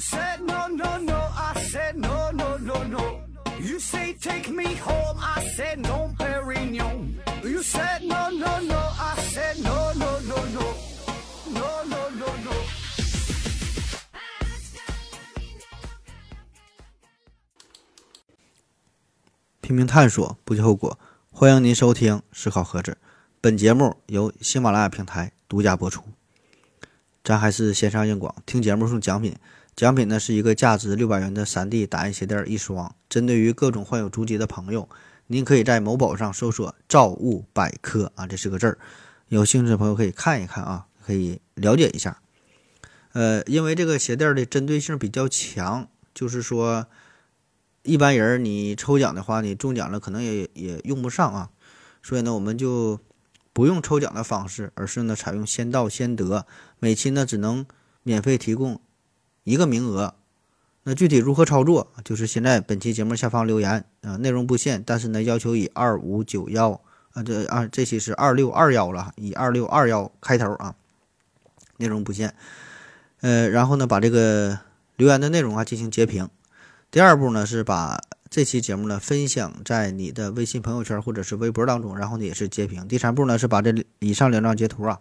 said no no no, I said no no no no. You say take me home, I said no, Perignon. You said no no no, I said no no no no, no no no no. no. 拼命探索，不计后果。欢迎您收听《思考盒子》，本节目由喜马拉雅平台独家播出。咱还是线上硬广，听节目送奖品，奖品呢是一个价值六百元的 3D 打印鞋垫一双。针对于各种患有足疾的朋友，您可以在某宝上搜索“造物百科”啊，这是个字儿。有兴趣的朋友可以看一看啊，可以了解一下。呃，因为这个鞋垫的针对性比较强，就是说。一般人你抽奖的话，你中奖了可能也也用不上啊，所以呢，我们就不用抽奖的方式，而是呢采用先到先得，每期呢只能免费提供一个名额。那具体如何操作，就是现在本期节目下方留言啊，内容不限，但是呢要求以二五九幺啊，这啊这期是二六二幺了，以二六二幺开头啊，内容不限。呃，然后呢把这个留言的内容啊进行截屏。第二步呢，是把这期节目呢分享在你的微信朋友圈或者是微博当中，然后呢也是截屏。第三步呢，是把这以上两张截图啊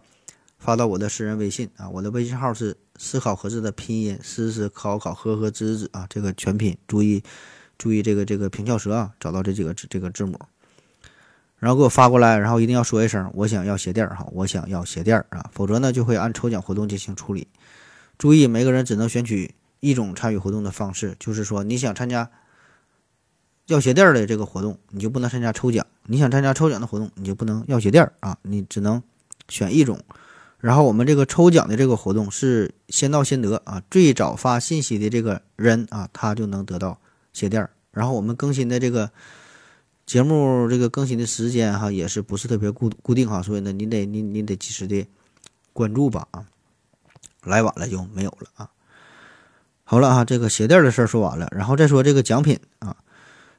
发到我的私人微信啊，我的微信号是思考盒子的拼音思思考考呵呵滋滋啊，这个全拼，注意注意这个这个平翘舌啊，找到这几个这个字母，然后给我发过来，然后一定要说一声我想要鞋垫儿哈，我想要鞋垫儿啊，否则呢就会按抽奖活动进行处理。注意，每个人只能选取。一种参与活动的方式，就是说你想参加要鞋垫儿的这个活动，你就不能参加抽奖；你想参加抽奖的活动，你就不能要鞋垫儿啊，你只能选一种。然后我们这个抽奖的这个活动是先到先得啊，最早发信息的这个人啊，他就能得到鞋垫儿。然后我们更新的这个节目这个更新的时间哈，也是不是特别固固定哈，所以呢，你得你你得及时的关注吧啊，来晚了就没有了啊。好了啊，这个鞋垫的事儿说完了，然后再说这个奖品啊，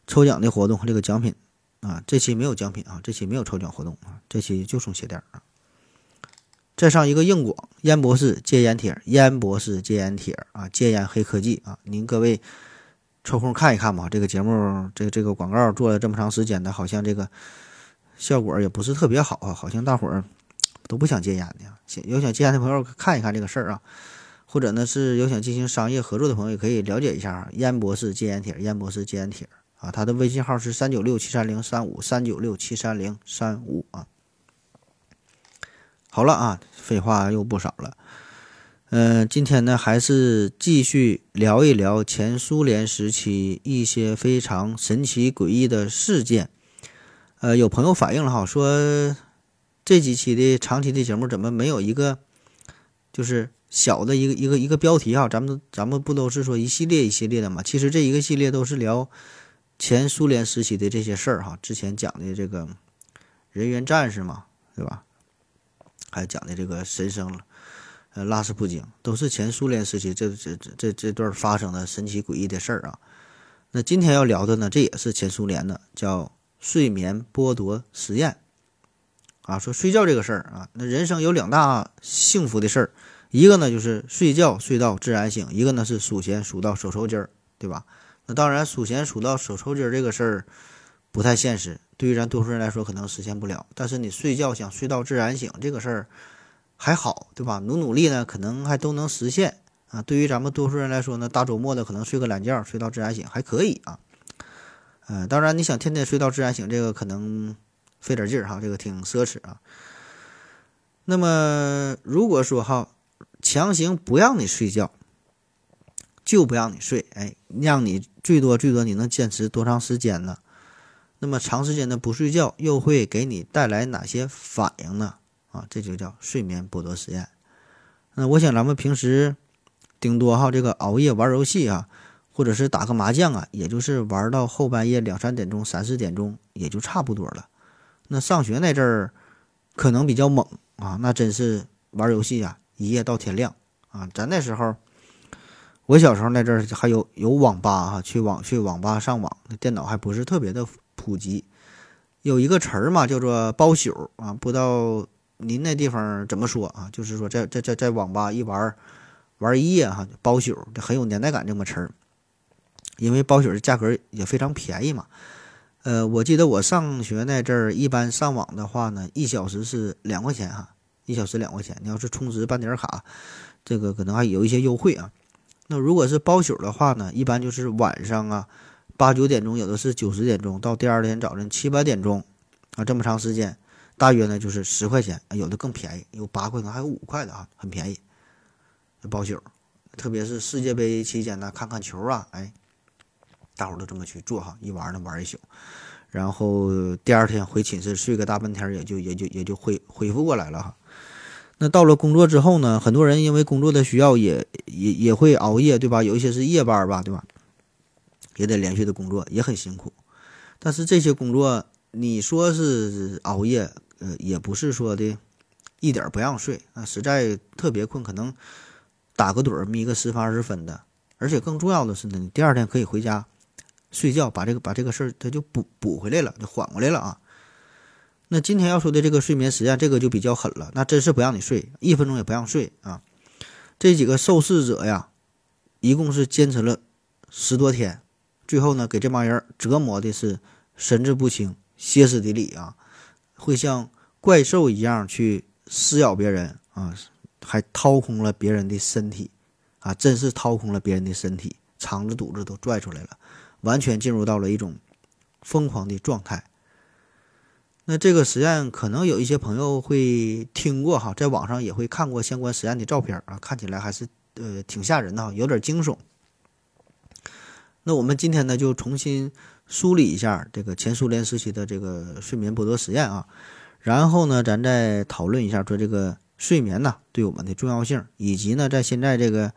抽奖的活动和，这个奖品啊，这期没有奖品啊，这期没有抽奖活动啊，这期就送鞋垫儿啊。再上一个硬广，烟博士戒烟帖，烟博士戒烟帖啊，戒烟黑科技啊，您各位抽空看一看吧。这个节目，这这个广告做了这么长时间的，好像这个效果也不是特别好啊，好像大伙儿都不想戒烟的。有想戒烟的朋友看一看这个事儿啊。或者呢，是有想进行商业合作的朋友，也可以了解一下烟博士戒烟帖，烟博士戒烟帖啊，他的微信号是三九六七三零三五三九六七三零三五啊。好了啊，废话又不少了，嗯，今天呢还是继续聊一聊前苏联时期一些非常神奇诡异的事件。呃，有朋友反映了哈，说这几期的长期的节目怎么没有一个就是。小的一个一个一个标题哈，咱们咱们不都是说一系列一系列的嘛？其实这一个系列都是聊前苏联时期的这些事儿哈。之前讲的这个人员战士嘛，对吧？还讲的这个神僧，呃，拉斯普京，都是前苏联时期这这这这这段发生的神奇诡异的事儿啊。那今天要聊的呢，这也是前苏联的，叫睡眠剥夺实验啊。说睡觉这个事儿啊，那人生有两大幸福的事儿。一个呢就是睡觉睡到自然醒，一个呢是数钱数到手抽筋儿，对吧？那当然数钱数到手抽筋儿这个事儿不太现实，对于咱多数人来说可能实现不了。但是你睡觉想睡到自然醒这个事儿还好，对吧？努努力呢可能还都能实现啊。对于咱们多数人来说呢，大周末的可能睡个懒觉睡到自然醒还可以啊。嗯，当然你想天天睡到自然醒，这个可能费点劲儿哈，这个挺奢侈啊。那么如果说哈。强行不让你睡觉，就不让你睡，哎，让你最多最多你能坚持多长时间呢？那么长时间的不睡觉又会给你带来哪些反应呢？啊，这就叫睡眠剥夺实验。那我想咱们平时顶多哈这个熬夜玩游戏啊，或者是打个麻将啊，也就是玩到后半夜两三点钟、三四点钟也就差不多了。那上学那阵儿可能比较猛啊，那真是玩游戏啊。一夜到天亮啊！咱那时候，我小时候那阵儿还有有网吧哈，去网去网吧上网，那电脑还不是特别的普及。有一个词儿嘛，叫做包宿啊，不知道您那地方怎么说啊？就是说在在在在网吧一玩儿玩一夜哈，包宿，这很有年代感这么词儿。因为包宿的价格也非常便宜嘛。呃，我记得我上学那阵儿，一般上网的话呢，一小时是两块钱哈，一小时两块钱。你要是充值办点卡，这个可能还有一些优惠啊。那如果是包宿的话呢，一般就是晚上啊，八九点钟，有的是九十点钟，到第二天早晨七八点钟啊，这么长时间，大约呢就是十块钱，有的更便宜，有八块，能还有五块的啊，很便宜。包宿，特别是世界杯期间呢，看看球啊，哎。大伙都这么去做哈，一玩呢玩一宿，然后第二天回寝室睡个大半天，也就也就也就恢恢复过来了哈。那到了工作之后呢，很多人因为工作的需要，也也也会熬夜，对吧？有一些是夜班吧，对吧？也得连续的工作，也很辛苦。但是这些工作，你说是熬夜，呃，也不是说的一点不让睡啊，实在特别困，可能打个盹眯个十分二十分的。而且更重要的是呢，你第二天可以回家。睡觉把这个把这个事儿他就补补回来了，就缓过来了啊。那今天要说的这个睡眠实验，这个就比较狠了，那真是不让你睡，一分钟也不让睡啊。这几个受试者呀，一共是坚持了十多天，最后呢，给这帮人折磨的是神志不清、歇斯底里啊，会像怪兽一样去撕咬别人啊，还掏空了别人的身体啊，真是掏空了别人的身体，肠子肚子都拽出来了。完全进入到了一种疯狂的状态。那这个实验可能有一些朋友会听过哈，在网上也会看过相关实验的照片啊，看起来还是呃挺吓人的哈，有点惊悚。那我们今天呢就重新梳理一下这个前苏联时期的这个睡眠剥夺实验啊，然后呢咱再讨论一下说这个睡眠呢对我们的重要性，以及呢在现在这个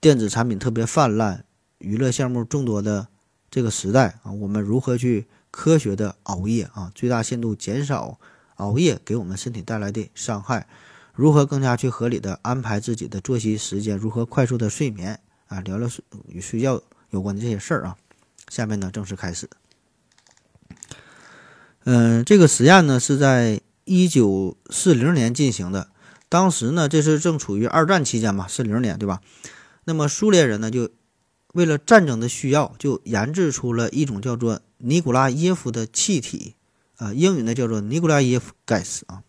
电子产品特别泛滥、娱乐项目众多的。这个时代啊，我们如何去科学的熬夜啊，最大限度减少熬夜给我们身体带来的伤害？如何更加去合理的安排自己的作息时间？如何快速的睡眠啊？聊聊睡与睡觉有关的这些事儿啊。下面呢，正式开始。嗯，这个实验呢是在一九四零年进行的，当时呢这是正处于二战期间嘛，四零年对吧？那么苏联人呢就。为了战争的需要，就研制出了一种叫做尼古拉耶夫的气体，啊，英语呢叫做尼古拉耶夫 gas 啊。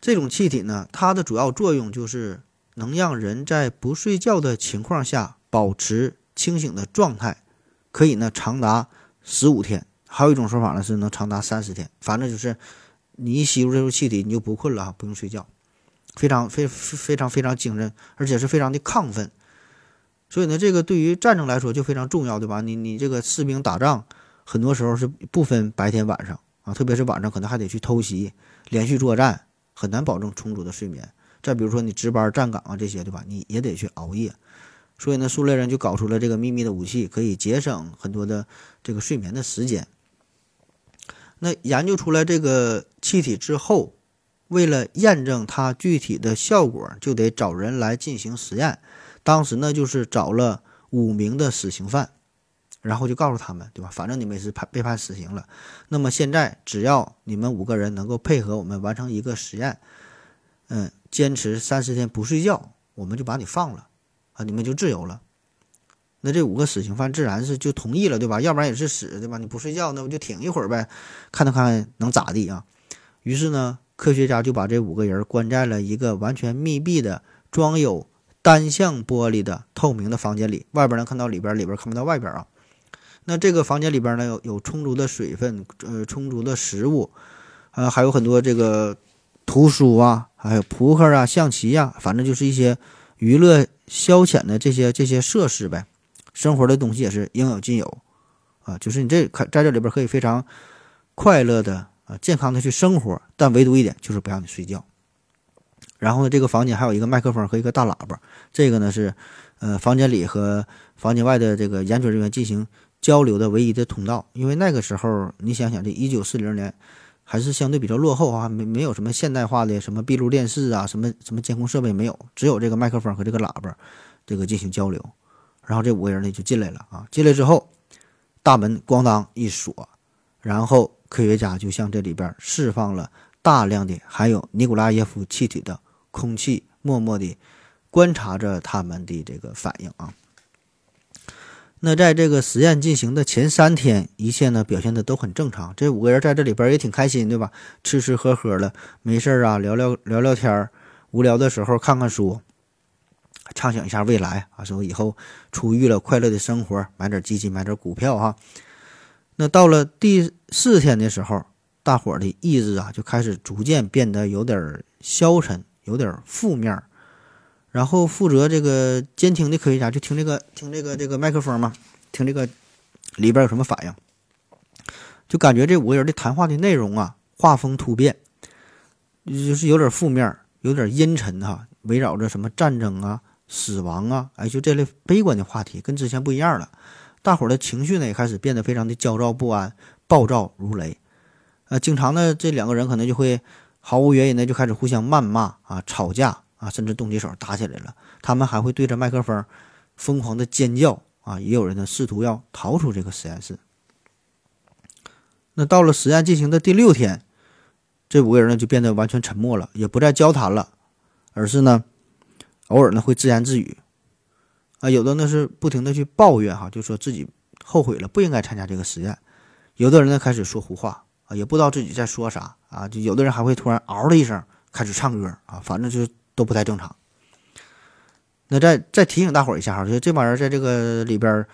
这种气体呢，它的主要作用就是能让人在不睡觉的情况下保持清醒的状态，可以呢长达十五天。还有一种说法呢是能长达三十天。反正就是你一吸入这种气体，你就不困了，不用睡觉，非常非非常非常精神，而且是非常的亢奋。所以呢，这个对于战争来说就非常重要，对吧？你你这个士兵打仗，很多时候是不分白天晚上啊，特别是晚上可能还得去偷袭，连续作战，很难保证充足的睡眠。再比如说你值班站岗啊这些，对吧？你也得去熬夜。所以呢，苏联人就搞出了这个秘密的武器，可以节省很多的这个睡眠的时间。那研究出来这个气体之后，为了验证它具体的效果，就得找人来进行实验。当时呢，就是找了五名的死刑犯，然后就告诉他们，对吧？反正你们也是判被判死刑了，那么现在只要你们五个人能够配合我们完成一个实验，嗯，坚持三十天不睡觉，我们就把你放了，啊，你们就自由了。那这五个死刑犯自然是就同意了，对吧？要不然也是死，对吧？你不睡觉，那不就挺一会儿呗，看他看能咋地啊？于是呢，科学家就把这五个人关在了一个完全密闭的装有。单向玻璃的透明的房间里，外边能看到里边，里边看不到外边啊。那这个房间里边呢，有有充足的水分，呃，充足的食物，呃，还有很多这个图书啊，还有扑克啊、象棋呀，反正就是一些娱乐消遣的这些这些设施呗。生活的东西也是应有尽有啊，就是你这可在这里边可以非常快乐的啊、健康的去生活，但唯独一点就是不让你睡觉。然后呢，这个房间还有一个麦克风和一个大喇叭，这个呢是，呃，房间里和房间外的这个研究人员进行交流的唯一的通道。因为那个时候，你想想，这一九四零年还是相对比较落后啊，没没有什么现代化的什么闭路电视啊，什么什么监控设备没有，只有这个麦克风和这个喇叭，这个进行交流。然后这五个人呢就进来了啊，进来之后，大门咣当一锁，然后科学家就向这里边释放了大量的含有尼古拉耶夫气体的。空气默默地观察着他们的这个反应啊。那在这个实验进行的前三天，一切呢表现的都很正常。这五个人在这里边也挺开心，对吧？吃吃喝喝的，没事啊，聊聊聊聊天儿，无聊的时候看看书，畅想一下未来啊，说以后出狱了，快乐的生活，买点基金，买点股票哈。那到了第四天的时候，大伙儿的意志啊就开始逐渐变得有点消沉，有点负面。然后负责这个监听的科学家就听这个听这个这个麦克风嘛，听这个里边有什么反应，就感觉这五个人的谈话的内容啊，画风突变，就是有点负面，有点阴沉哈，围绕着什么战争啊、死亡啊，哎，就这类悲观的话题，跟之前不一样了。大伙的情绪呢也开始变得非常的焦躁不安、暴躁如雷，呃，经常呢这两个人可能就会毫无原因的就开始互相谩骂啊、吵架。啊，甚至动起手打起来了。他们还会对着麦克风疯狂的尖叫啊！也有人呢试图要逃出这个实验室。那到了实验进行的第六天，这五个人呢就变得完全沉默了，也不再交谈了，而是呢偶尔呢会自言自语啊。有的呢是不停的去抱怨哈，就说自己后悔了，不应该参加这个实验。有的人呢开始说胡话啊，也不知道自己在说啥啊。就有的人还会突然嗷的一声开始唱歌啊，反正就是。都不太正常。那再再提醒大伙儿一下哈，就这帮人在这个里边，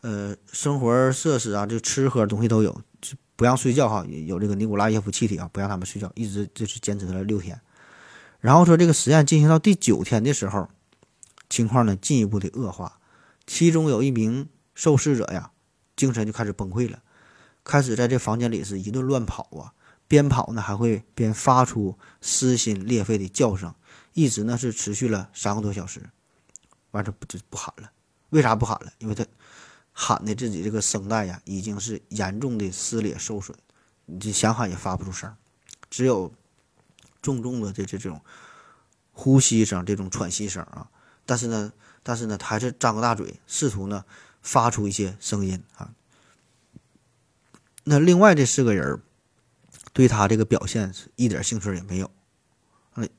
呃，生活设施啊，就吃喝东西都有，就不让睡觉哈，有这个尼古拉耶夫气体啊，不让他们睡觉，一直就是坚持了六天。然后说这个实验进行到第九天的时候，情况呢进一步的恶化，其中有一名受试者呀，精神就开始崩溃了，开始在这房间里是一顿乱跑啊，边跑呢还会边发出撕心裂肺的叫声。一直呢是持续了三个多小时，完事不就不喊了？为啥不喊了？因为他喊的自己这个声带呀，已经是严重的撕裂受损，你这想喊也发不出声，只有重重的这这这种呼吸声、这种喘息声啊。但是呢，但是呢，他还是张个大嘴，试图呢发出一些声音啊。那另外这四个人对他这个表现是一点兴趣也没有。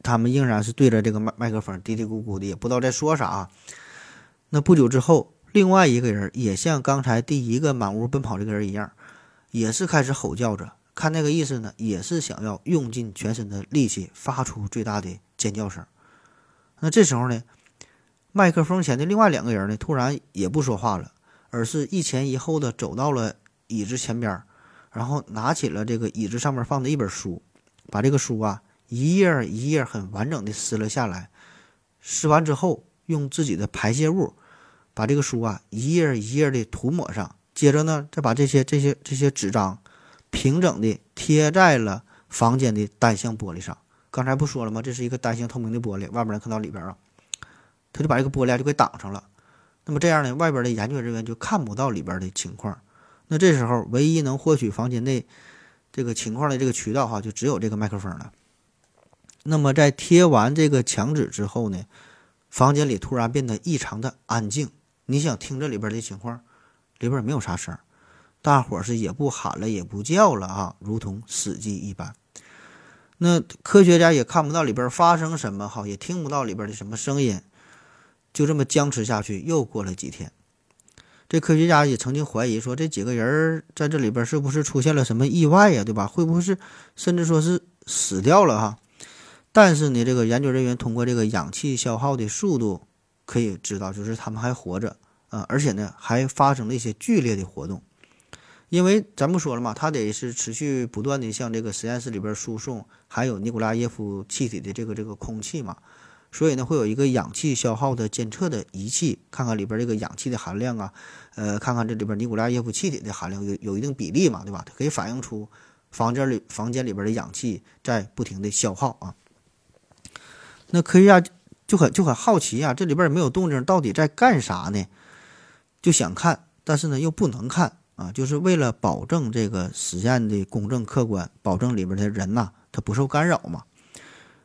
他们仍然是对着这个麦麦克风嘀嘀咕咕的，也不知道在说啥。那不久之后，另外一个人也像刚才第一个满屋奔跑这个人一样，也是开始吼叫着。看那个意思呢，也是想要用尽全身的力气，发出最大的尖叫声。那这时候呢，麦克风前的另外两个人呢，突然也不说话了，而是一前一后的走到了椅子前边，然后拿起了这个椅子上面放的一本书，把这个书啊。一页一页很完整的撕了下来，撕完之后，用自己的排泄物把这个书啊一页一页的涂抹上，接着呢，再把这些这些这些纸张平整的贴在了房间的单向玻璃上。刚才不说了吗？这是一个单向透明的玻璃，外边能看到里边啊，他就把这个玻璃就给挡上了。那么这样呢，外边的研究人员就看不到里边的情况。那这时候，唯一能获取房间内这个情况的这个渠道哈，就只有这个麦克风了。那么在贴完这个墙纸之后呢，房间里突然变得异常的安静。你想听这里边的情况，里边没有啥声，大伙是也不喊了，也不叫了啊，如同死寂一般。那科学家也看不到里边发生什么，哈，也听不到里边的什么声音，就这么僵持下去。又过了几天，这科学家也曾经怀疑说，这几个人在这里边是不是出现了什么意外呀？对吧？会不会是甚至说是死掉了？哈。但是呢，这个研究人员通过这个氧气消耗的速度，可以知道，就是他们还活着啊，而且呢，还发生了一些剧烈的活动。因为咱不说了嘛，他得是持续不断的向这个实验室里边输送含有尼古拉耶夫气体的这个这个空气嘛，所以呢，会有一个氧气消耗的监测的仪器，看看里边这个氧气的含量啊，呃，看看这里边尼古拉耶夫气体的含量有有一定比例嘛，对吧？它可以反映出房间里房间里边的氧气在不停的消耗啊。那科学家就很就很好奇啊，这里边也没有动静，到底在干啥呢？就想看，但是呢又不能看啊，就是为了保证这个实验的公正客观，保证里边的人呐他不受干扰嘛。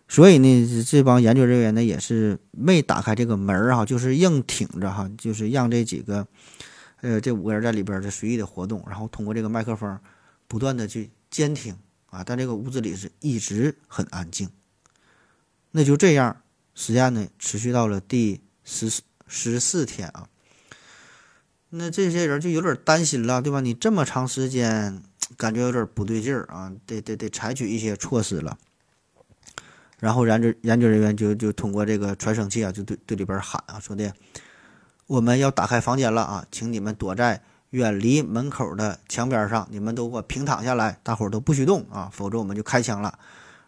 所以呢，这帮研究人员呢也是没打开这个门儿啊，就是硬挺着哈，就是让这几个呃这五个人在里边的随意的活动，然后通过这个麦克风不断的去监听啊，但这个屋子里是一直很安静。那就这样，实验呢持续到了第十十四天啊。那这些人就有点担心了，对吧？你这么长时间，感觉有点不对劲儿啊，得得得采取一些措施了。然后研究研究人员就就通过这个传声器啊，就对对里边喊啊，说的我们要打开房间了啊，请你们躲在远离门口的墙边上，你们都给我平躺下来，大伙儿都不许动啊，否则我们就开枪了。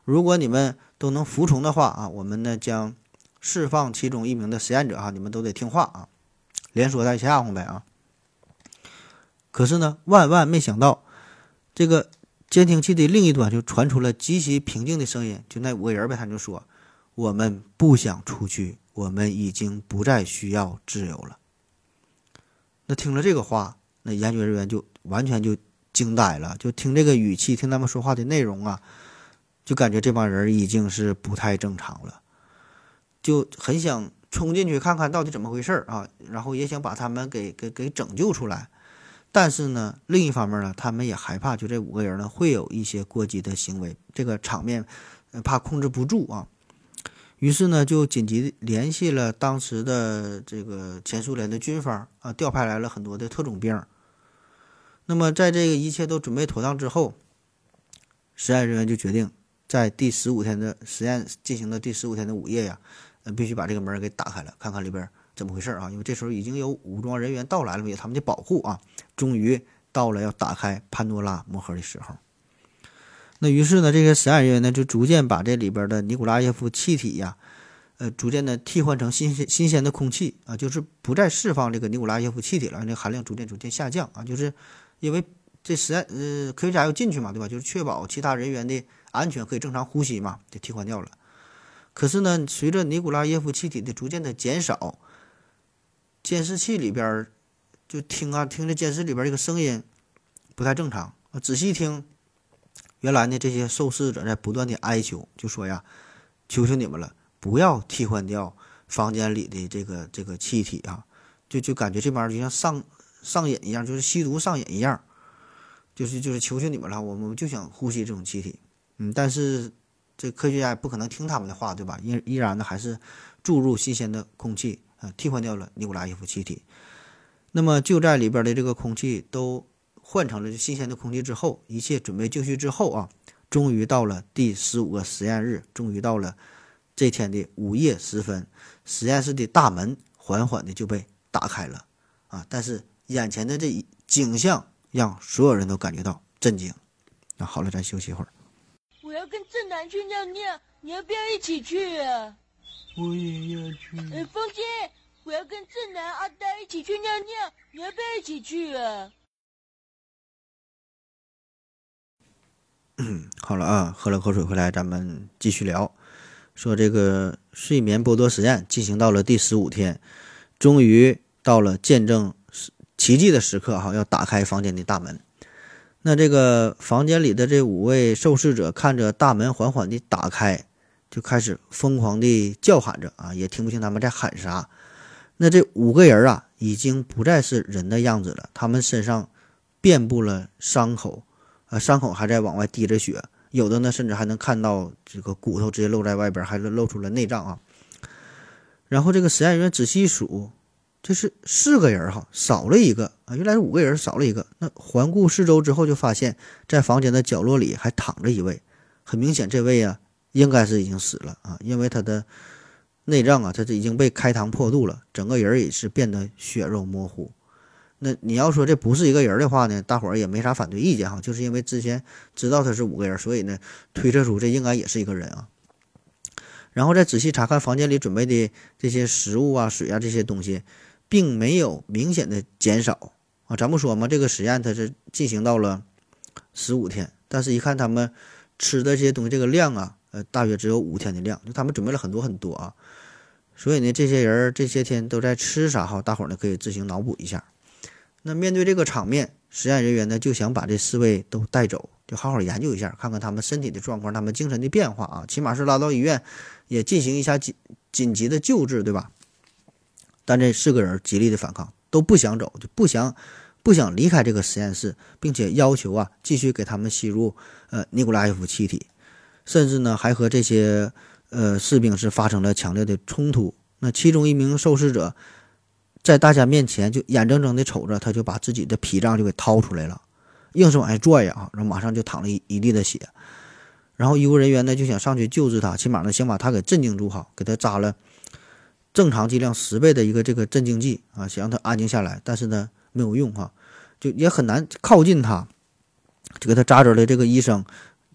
如果你们都能服从的话啊，我们呢将释放其中一名的实验者哈，你们都得听话啊，连说带吓唬呗啊。可是呢，万万没想到，这个监听器的另一端就传出了极其平静的声音，就那五个人呗，他就说：“我们不想出去，我们已经不再需要自由了。”那听了这个话，那研究人员就完全就惊呆了，就听这个语气，听他们说话的内容啊，就感觉这帮人已经是不太正常了，就很想冲进去看看到底怎么回事儿啊，然后也想把他们给给给拯救出来。但是呢，另一方面呢，他们也害怕，就这五个人呢会有一些过激的行为，这个场面怕控制不住啊。于是呢，就紧急联系了当时的这个前苏联的军方啊，调派来了很多的特种兵。那么，在这个一切都准备妥当之后，实验人员就决定在第十五天的实验进行的第十五天的午夜呀，呃，必须把这个门给打开了，看看里边。怎么回事啊？因为这时候已经有武装人员到来了，有他们的保护啊。终于到了要打开潘多拉魔盒的时候。那于是呢，这些实验人员呢就逐渐把这里边的尼古拉耶夫气体呀，呃，逐渐的替换成新鲜新鲜的空气啊，就是不再释放这个尼古拉耶夫气体了，那含量逐渐逐渐下降啊。就是因为这实验呃科学家要进去嘛，对吧？就是确保其他人员的安全，可以正常呼吸嘛，就替换掉了。可是呢，随着尼古拉耶夫气体的逐渐的减少。监视器里边就听啊，听着监视里边这个声音不太正常啊。仔细听，原来呢这些受试者在不断的哀求，就说呀：“求求你们了，不要替换掉房间里的这个这个气体啊！”就就感觉这帮人就像上上瘾一样，就是吸毒上瘾一样，就是就是求求你们了，我们就想呼吸这种气体。嗯，但是这科学家也不可能听他们的话，对吧？依依然呢还是注入新鲜的空气。啊，替换掉了尼古拉耶夫气体。那么就在里边的这个空气都换成了新鲜的空气之后，一切准备就绪之后啊，终于到了第十五个实验日，终于到了这天的午夜时分，实验室的大门缓缓的就被打开了啊！但是眼前的这一景象让所有人都感觉到震惊。那好了，咱休息一会儿。我要跟正南去尿尿，你要不要一起去啊？我也要去。哎，风姐，我要跟正南、阿呆一起去尿尿，你要不要一起去啊？嗯，好了啊，喝了口水回来，咱们继续聊。说这个睡眠剥夺实验进行到了第十五天，终于到了见证奇迹的时刻哈，要打开房间的大门。那这个房间里的这五位受试者看着大门缓缓的打开。就开始疯狂地叫喊着啊，也听不清他们在喊啥。那这五个人啊，已经不再是人的样子了，他们身上遍布了伤口，啊，伤口还在往外滴着血，有的呢，甚至还能看到这个骨头直接露在外边，还露出了内脏啊。然后这个实验人员仔细数，这是四个人哈，少了一个啊，原来是五个人少了一个。那环顾四周之后，就发现，在房间的角落里还躺着一位，很明显，这位啊。应该是已经死了啊，因为他的内脏啊，他这已经被开膛破肚了，整个人也是变得血肉模糊。那你要说这不是一个人的话呢，大伙儿也没啥反对意见哈，就是因为之前知道他是五个人，所以呢推测出这应该也是一个人啊。然后再仔细查看房间里准备的这些食物啊、水啊这些东西，并没有明显的减少啊。咱不说嘛，这个实验它是进行到了十五天，但是一看他们吃的这些东西这个量啊。呃，大约只有五天的量，就他们准备了很多很多啊，所以呢，这些人这些天都在吃啥哈？大伙儿呢可以自行脑补一下。那面对这个场面，实验人员呢就想把这四位都带走，就好好研究一下，看看他们身体的状况，他们精神的变化啊，起码是拉到医院也进行一下紧紧急的救治，对吧？但这四个人极力的反抗，都不想走，就不想不想离开这个实验室，并且要求啊继续给他们吸入呃尼古拉耶夫气体。甚至呢，还和这些呃士兵是发生了强烈的冲突。那其中一名受试者在大家面前就眼睁睁的瞅着，他就把自己的脾脏就给掏出来了，硬是往下拽呀，然后马上就淌了一一地的血。然后医务人员呢就想上去救治他，起码呢想把他给镇静住哈，给他扎了正常剂量十倍的一个这个镇静剂啊，想让他安静下来。但是呢没有用哈，就也很难靠近他。就给他扎针的这个医生，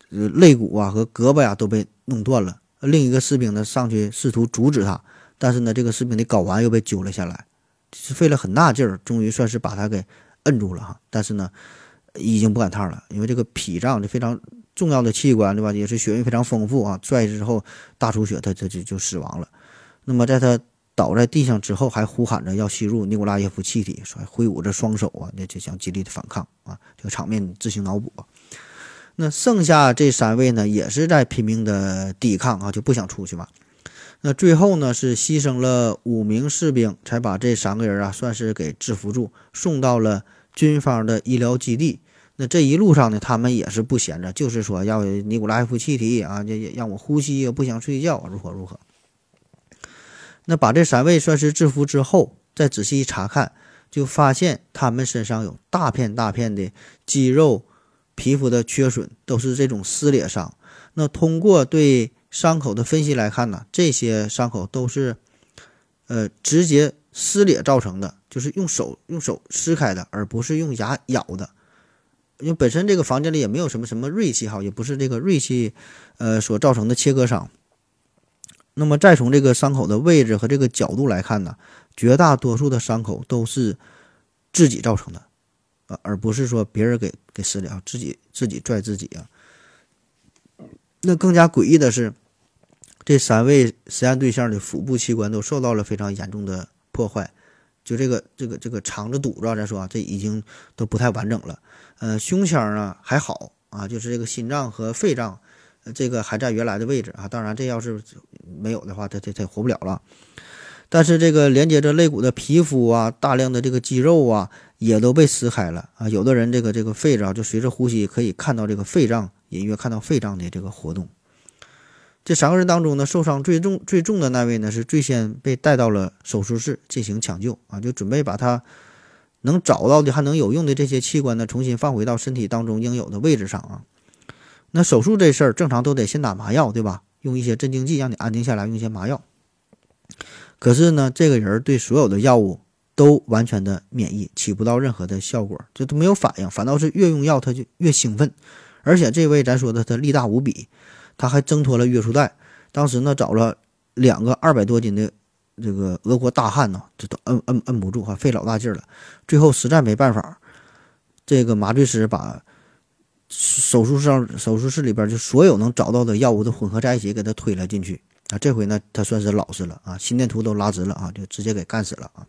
呃，肋骨啊和胳膊呀都被弄断了。另一个士兵呢上去试图阻止他，但是呢，这个士兵的睾丸又被揪了下来，是费了很大劲儿，终于算是把他给摁住了哈。但是呢，已经不赶趟了，因为这个脾脏这非常重要的器官，对吧？也是血运非常丰富啊，拽之后大出血，他他就就死亡了。那么在他倒在地上之后，还呼喊着要吸入尼古拉耶夫气体，说挥舞着双手啊，那就想极力的反抗啊。这个场面自行脑补。那剩下这三位呢，也是在拼命的抵抗啊，就不想出去嘛。那最后呢，是牺牲了五名士兵，才把这三个人啊，算是给制服住，送到了军方的医疗基地。那这一路上呢，他们也是不闲着，就是说要尼古拉耶夫气体啊，也让我呼吸，不想睡觉，如何如何。那把这三位算是制服之后，再仔细一查看，就发现他们身上有大片大片的肌肉。皮肤的缺损都是这种撕裂伤。那通过对伤口的分析来看呢，这些伤口都是，呃，直接撕裂造成的，就是用手用手撕开的，而不是用牙咬的。因为本身这个房间里也没有什么什么锐器哈，也不是这个锐器，呃，所造成的切割伤。那么再从这个伤口的位置和这个角度来看呢，绝大多数的伤口都是自己造成的。啊，而不是说别人给给撕裂啊，自己自己拽自己啊。那更加诡异的是，这三位实验对象的腹部器官都受到了非常严重的破坏，就这个这个这个肠子、堵着，咱说啊，这已经都不太完整了。呃，胸腔啊还好啊，就是这个心脏和肺脏，这个还在原来的位置啊。当然，这要是没有的话，他他他活不了了。但是这个连接着肋骨的皮肤啊，大量的这个肌肉啊。也都被撕开了啊！有的人这个这个肺子啊，就随着呼吸可以看到这个肺脏，隐约看到肺脏的这个活动。这三个人当中呢，受伤最重最重的那位呢，是最先被带到了手术室进行抢救啊，就准备把他能找到的还能有用的这些器官呢，重新放回到身体当中应有的位置上啊。那手术这事儿正常都得先打麻药，对吧？用一些镇静剂让你安定下来，用一些麻药。可是呢，这个人对所有的药物。都完全的免疫，起不到任何的效果，就都没有反应，反倒是越用药他就越兴奋，而且这位咱说的他力大无比，他还挣脱了约束带，当时呢找了两个二百多斤的这个俄国大汉呢，这都摁摁摁不住哈，费老大劲了，最后实在没办法，这个麻醉师把手术上手术室里边就所有能找到的药物都混合在一起给他推了进去啊，这回呢他算是老实了啊，心电图都拉直了啊，就直接给干死了啊。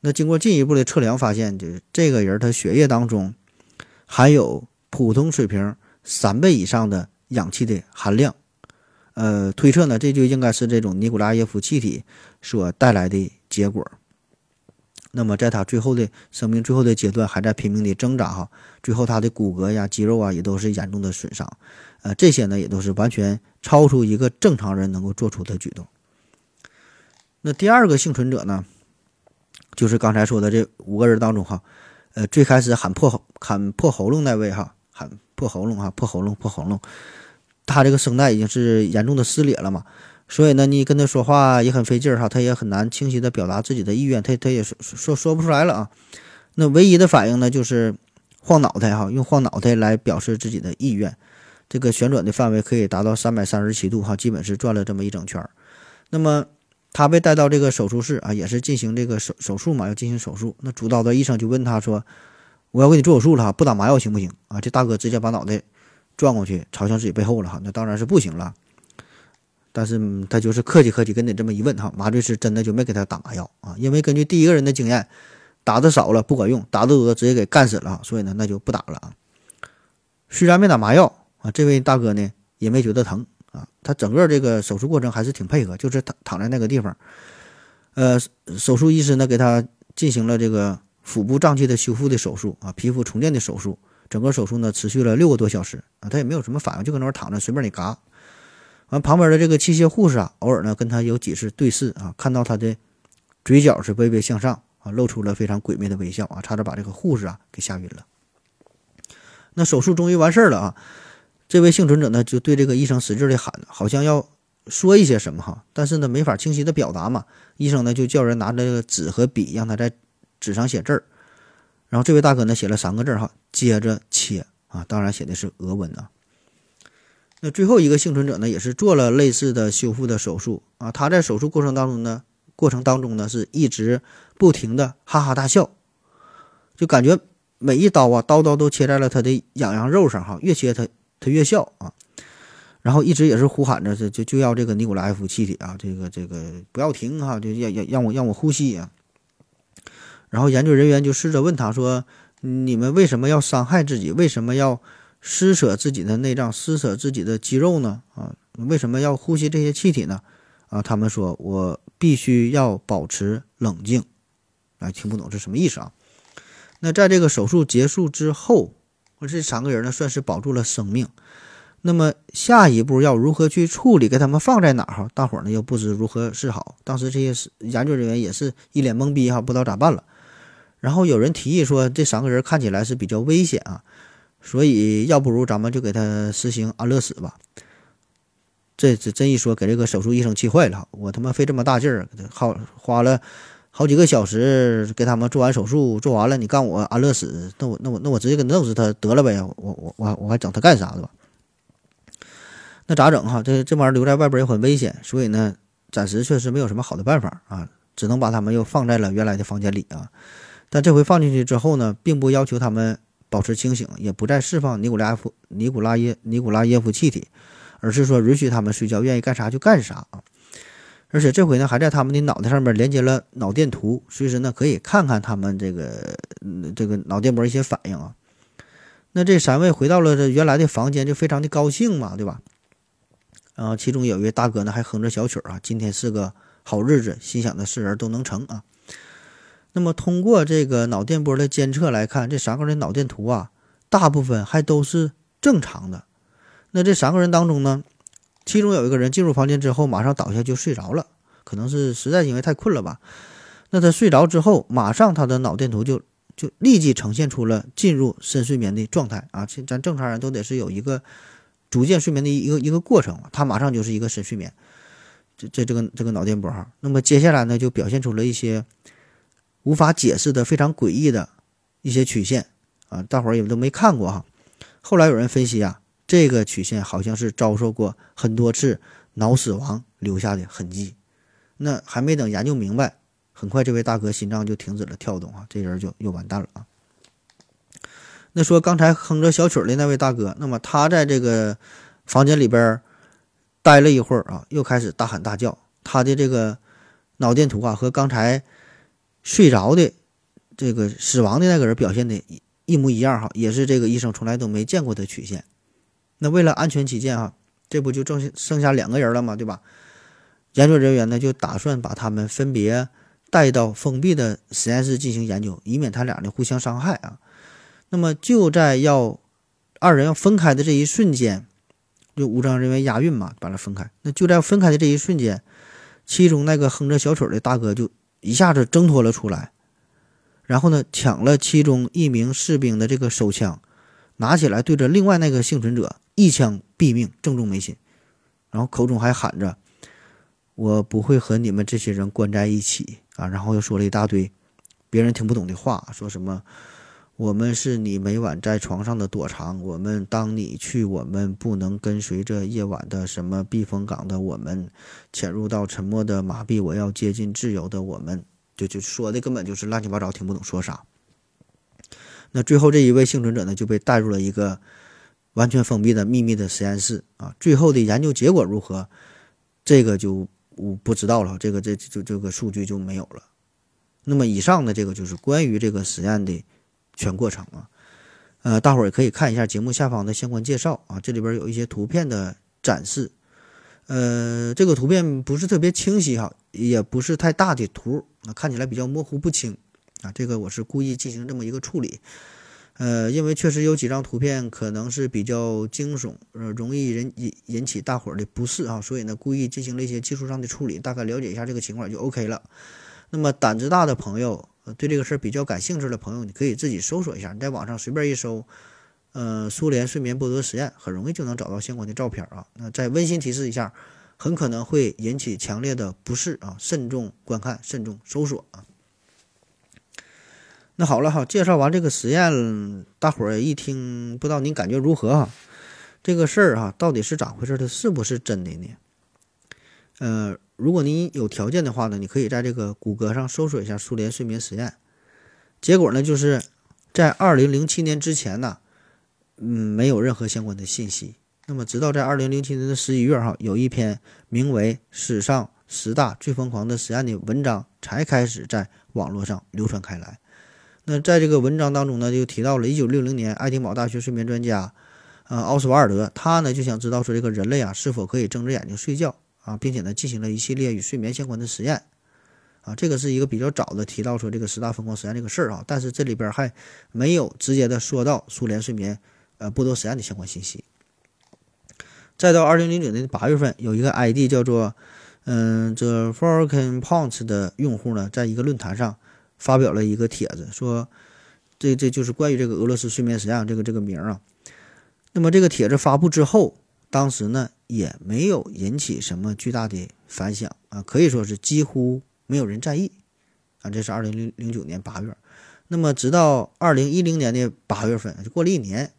那经过进一步的测量，发现就是这个人他血液当中含有普通水平三倍以上的氧气的含量，呃，推测呢，这就应该是这种尼古拉耶夫气体所带来的结果。那么在他最后的生命最后的阶段，还在拼命的挣扎哈，最后他的骨骼呀、肌肉啊也都是严重的损伤，呃，这些呢也都是完全超出一个正常人能够做出的举动。那第二个幸存者呢？就是刚才说的这五个人当中哈，呃，最开始喊破喊破喉咙那位哈，喊破喉咙哈，破喉咙破喉咙，他这个声带已经是严重的撕裂了嘛，所以呢，你跟他说话也很费劲儿哈，他也很难清晰的表达自己的意愿，他他也说说说不出来了啊。那唯一的反应呢，就是晃脑袋哈，用晃脑袋来表示自己的意愿，这个旋转的范围可以达到三百三十七度哈，基本是转了这么一整圈儿。那么。他被带到这个手术室啊，也是进行这个手手术嘛，要进行手术。那主刀的医生就问他说：“我要给你做手术了哈，不打麻药行不行？”啊，这大哥直接把脑袋转过去，朝向自己背后了哈。那当然是不行了。但是他就是客气客气跟你这么一问哈，麻醉师真的就没给他打麻药啊，因为根据第一个人的经验，打的少了不管用，打的多直接给干死了，所以呢那就不打了啊。虽然没打麻药啊，这位大哥呢也没觉得疼。啊，他整个这个手术过程还是挺配合，就是躺躺在那个地方，呃，手术医师呢给他进行了这个腹部脏器的修复的手术啊，皮肤重建的手术，整个手术呢持续了六个多小时啊，他也没有什么反应，就搁那儿躺着，随便你嘎。完旁边的这个器械护士啊，偶尔呢跟他有几次对视啊，看到他的嘴角是微微向上啊，露出了非常诡秘的微笑啊，差点把这个护士啊给吓晕了。那手术终于完事儿了啊，这位幸存者呢就对这个医生使劲的喊，好像要说一些什么哈，但是呢没法清晰的表达嘛。医生呢就叫人拿着纸和笔，让他在纸上写字儿。然后这位大哥呢写了三个字哈，接着切啊，当然写的是俄文啊。那最后一个幸存者呢也是做了类似的修复的手术啊，他在手术过程当中呢，过程当中呢是一直不停的哈哈大笑，就感觉。每一刀啊，刀刀都切在了他的痒痒肉上哈，越切他他越笑啊，然后一直也是呼喊着，这就就要这个尼古拉耶夫气体啊，这个这个不要停哈，就要要让我让我呼吸啊。然后研究人员就试着问他说：“你们为什么要伤害自己？为什么要撕扯自己的内脏、撕扯自己的肌肉呢？啊，为什么要呼吸这些气体呢？啊，他们说我必须要保持冷静。啊，听不懂是什么意思啊？”那在这个手术结束之后，这三个人呢算是保住了生命。那么下一步要如何去处理？给他们放在哪儿？哈，大伙儿呢又不知如何是好。当时这些研究人员也是一脸懵逼哈，不知道咋办了。然后有人提议说，这三个人看起来是比较危险啊，所以要不如咱们就给他实行安乐死吧。这这真一说，给这个手术医生气坏了。我他妈费这么大劲儿，好花了。好几个小时给他们做完手术，做完了，你干我安乐死，那我那我那我直接给弄死他得了呗，我我我我还整他干啥的吧？那咋整哈？这这玩意儿留在外边也很危险，所以呢，暂时确实没有什么好的办法啊，只能把他们又放在了原来的房间里啊。但这回放进去之后呢，并不要求他们保持清醒，也不再释放尼古拉夫尼古拉耶尼古拉耶夫气体，而是说允许他们睡觉，愿意干啥就干啥啊。而且这回呢，还在他们的脑袋上面连接了脑电图，随时呢可以看看他们这个这个脑电波一些反应啊。那这三位回到了这原来的房间，就非常的高兴嘛，对吧？啊，其中有一位大哥呢还哼着小曲儿啊，今天是个好日子，心想的事儿都能成啊。那么通过这个脑电波的监测来看，这三个人脑电图啊，大部分还都是正常的。那这三个人当中呢？其中有一个人进入房间之后，马上倒下就睡着了，可能是实在因为太困了吧。那他睡着之后，马上他的脑电图就就立即呈现出了进入深睡眠的状态啊！咱正常人都得是有一个逐渐睡眠的一个一个过程，他马上就是一个深睡眠。这这这个这个脑电波哈，那么接下来呢，就表现出了一些无法解释的非常诡异的一些曲线啊，大伙儿也都没看过哈。后来有人分析啊。这个曲线好像是遭受过很多次脑死亡留下的痕迹，那还没等研究明白，很快这位大哥心脏就停止了跳动啊，这人就又完蛋了啊。那说刚才哼着小曲的那位大哥，那么他在这个房间里边待了一会儿啊，又开始大喊大叫，他的这个脑电图啊和刚才睡着的这个死亡的那个人表现的一一模一样哈，也是这个医生从来都没见过的曲线。那为了安全起见，哈，这不就剩剩下两个人了吗？对吧？研究人员呢就打算把他们分别带到封闭的实验室进行研究，以免他俩呢互相伤害啊。那么就在要二人要分开的这一瞬间，就无障人员押运嘛，把他分开。那就在分开的这一瞬间，其中那个哼着小曲的大哥就一下子挣脱了出来，然后呢抢了其中一名士兵的这个手枪，拿起来对着另外那个幸存者。一枪毙命，正中眉心，然后口中还喊着：“我不会和你们这些人关在一起啊！”然后又说了一大堆别人听不懂的话，说什么：“我们是你每晚在床上的躲藏，我们当你去，我们不能跟随着夜晚的什么避风港的我们，潜入到沉默的麻痹，我要接近自由的我们。”就就说的根本就是乱七八糟，听不懂说啥。那最后这一位幸存者呢，就被带入了一个。完全封闭的秘密的实验室啊，最后的研究结果如何？这个就我不知道了，这个这就这个数据就没有了。那么以上的这个就是关于这个实验的全过程啊。呃，大伙儿也可以看一下节目下方的相关介绍啊，这里边有一些图片的展示。呃，这个图片不是特别清晰哈，也不是太大的图啊，看起来比较模糊不清啊。这个我是故意进行这么一个处理。呃，因为确实有几张图片可能是比较惊悚，呃，容易引引引起大伙儿的不适啊，所以呢，故意进行了一些技术上的处理，大概了解一下这个情况就 OK 了。那么胆子大的朋友，呃对这个事儿比较感兴趣的朋友，你可以自己搜索一下，你在网上随便一搜，呃，苏联睡眠剥夺实验，很容易就能找到相关的照片啊。那再温馨提示一下，很可能会引起强烈的不适啊，慎重观看，慎重搜索啊。那好了哈，介绍完这个实验，大伙儿一听，不知道您感觉如何哈？这个事儿哈，到底是咋回事？它是不是真的呢？呃，如果您有条件的话呢，你可以在这个谷歌上搜索一下苏联睡眠实验。结果呢，就是在二零零七年之前呢，嗯，没有任何相关的信息。那么，直到在二零零七年的十一月哈，有一篇名为《史上十大最疯狂的实验》的文章才开始在网络上流传开来。那在这个文章当中呢，就提到了1960年爱丁堡大学睡眠专家，呃，奥斯瓦尔德，他呢就想知道说这个人类啊是否可以睁着眼睛睡觉啊，并且呢进行了一系列与睡眠相关的实验，啊，这个是一个比较早的提到说这个十大疯狂实验这个事儿啊，但是这里边还没有直接的说到苏联睡眠呃剥夺实验的相关信息。再到2009年8月份，有一个 ID 叫做嗯 The Falcon Punch 的用户呢，在一个论坛上。发表了一个帖子，说这这就是关于这个俄罗斯睡眠实验这个这个名啊。那么这个帖子发布之后，当时呢也没有引起什么巨大的反响啊，可以说是几乎没有人在意啊。这是二零零零九年八月，那么直到二零一零年的八月份，就过了一年，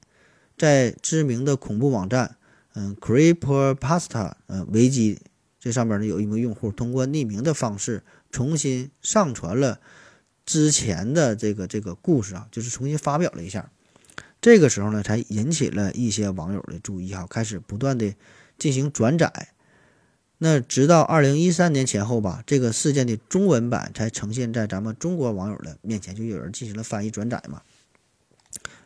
在知名的恐怖网站嗯 Creepypasta 嗯维基这上边呢，有一名用户通过匿名的方式重新上传了。之前的这个这个故事啊，就是重新发表了一下，这个时候呢，才引起了一些网友的注意哈，开始不断的进行转载。那直到二零一三年前后吧，这个事件的中文版才呈现在咱们中国网友的面前，就有人进行了翻译转载嘛。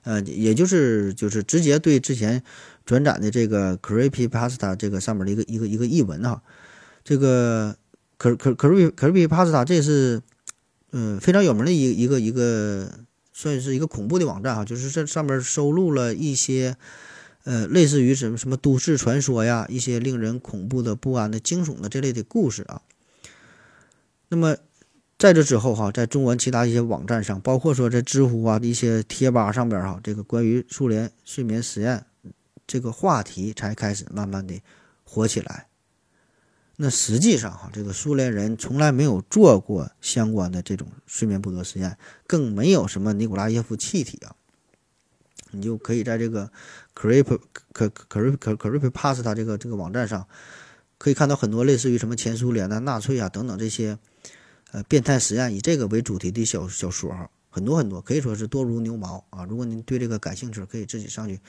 呃，也就是就是直接对之前转载的这个 Creepypasta 这个上面的一个一个一个译文哈，这个 Cre Cre Creepy Creepypasta 这是。嗯，非常有名的一一个一个，算是一个恐怖的网站哈，就是这上面收录了一些，呃，类似于什么什么都市传说呀，一些令人恐怖的、不安的、惊悚的这类的故事啊。那么在这之后哈，在中文其他一些网站上，包括说在知乎啊一些贴吧上边哈，这个关于苏联睡眠实验这个话题才开始慢慢的火起来。那实际上哈，这个苏联人从来没有做过相关的这种睡眠剥夺实验，更没有什么尼古拉耶夫气体啊。你就可以在这个 Creep 可可 Creep 可 Creep Pass 它这个这个网站上，可以看到很多类似于什么前苏联啊、纳粹啊等等这些呃变态实验以这个为主题的小小说哈，很多很多，可以说是多如牛毛啊。如果您对这个感兴趣，可以自己上去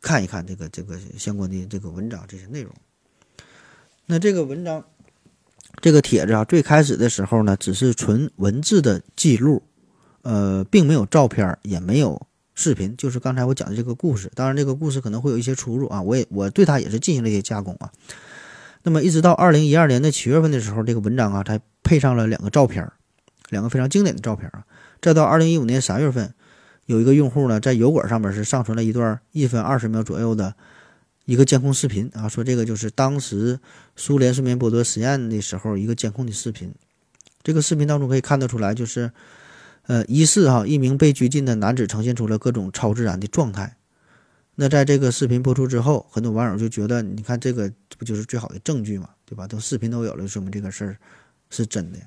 看一看这个这个相关的这个文章这些内容。那这个文章，这个帖子啊，最开始的时候呢，只是纯文字的记录，呃，并没有照片，也没有视频，就是刚才我讲的这个故事。当然，这个故事可能会有一些出入啊，我也我对它也是进行了一些加工啊。那么，一直到二零一二年的七月份的时候，这个文章啊，才配上了两个照片，两个非常经典的照片啊。再到二零一五年三月份，有一个用户呢，在油管上面是上传了一段一分二十秒左右的。一个监控视频啊，说这个就是当时苏联睡眠剥夺实验的时候一个监控的视频。这个视频当中可以看得出来，就是呃，疑似哈一名被拘禁的男子呈现出了各种超自然的状态。那在这个视频播出之后，很多网友就觉得，你看这个不就是最好的证据嘛，对吧？都视频都有了，说明这个事儿是真的。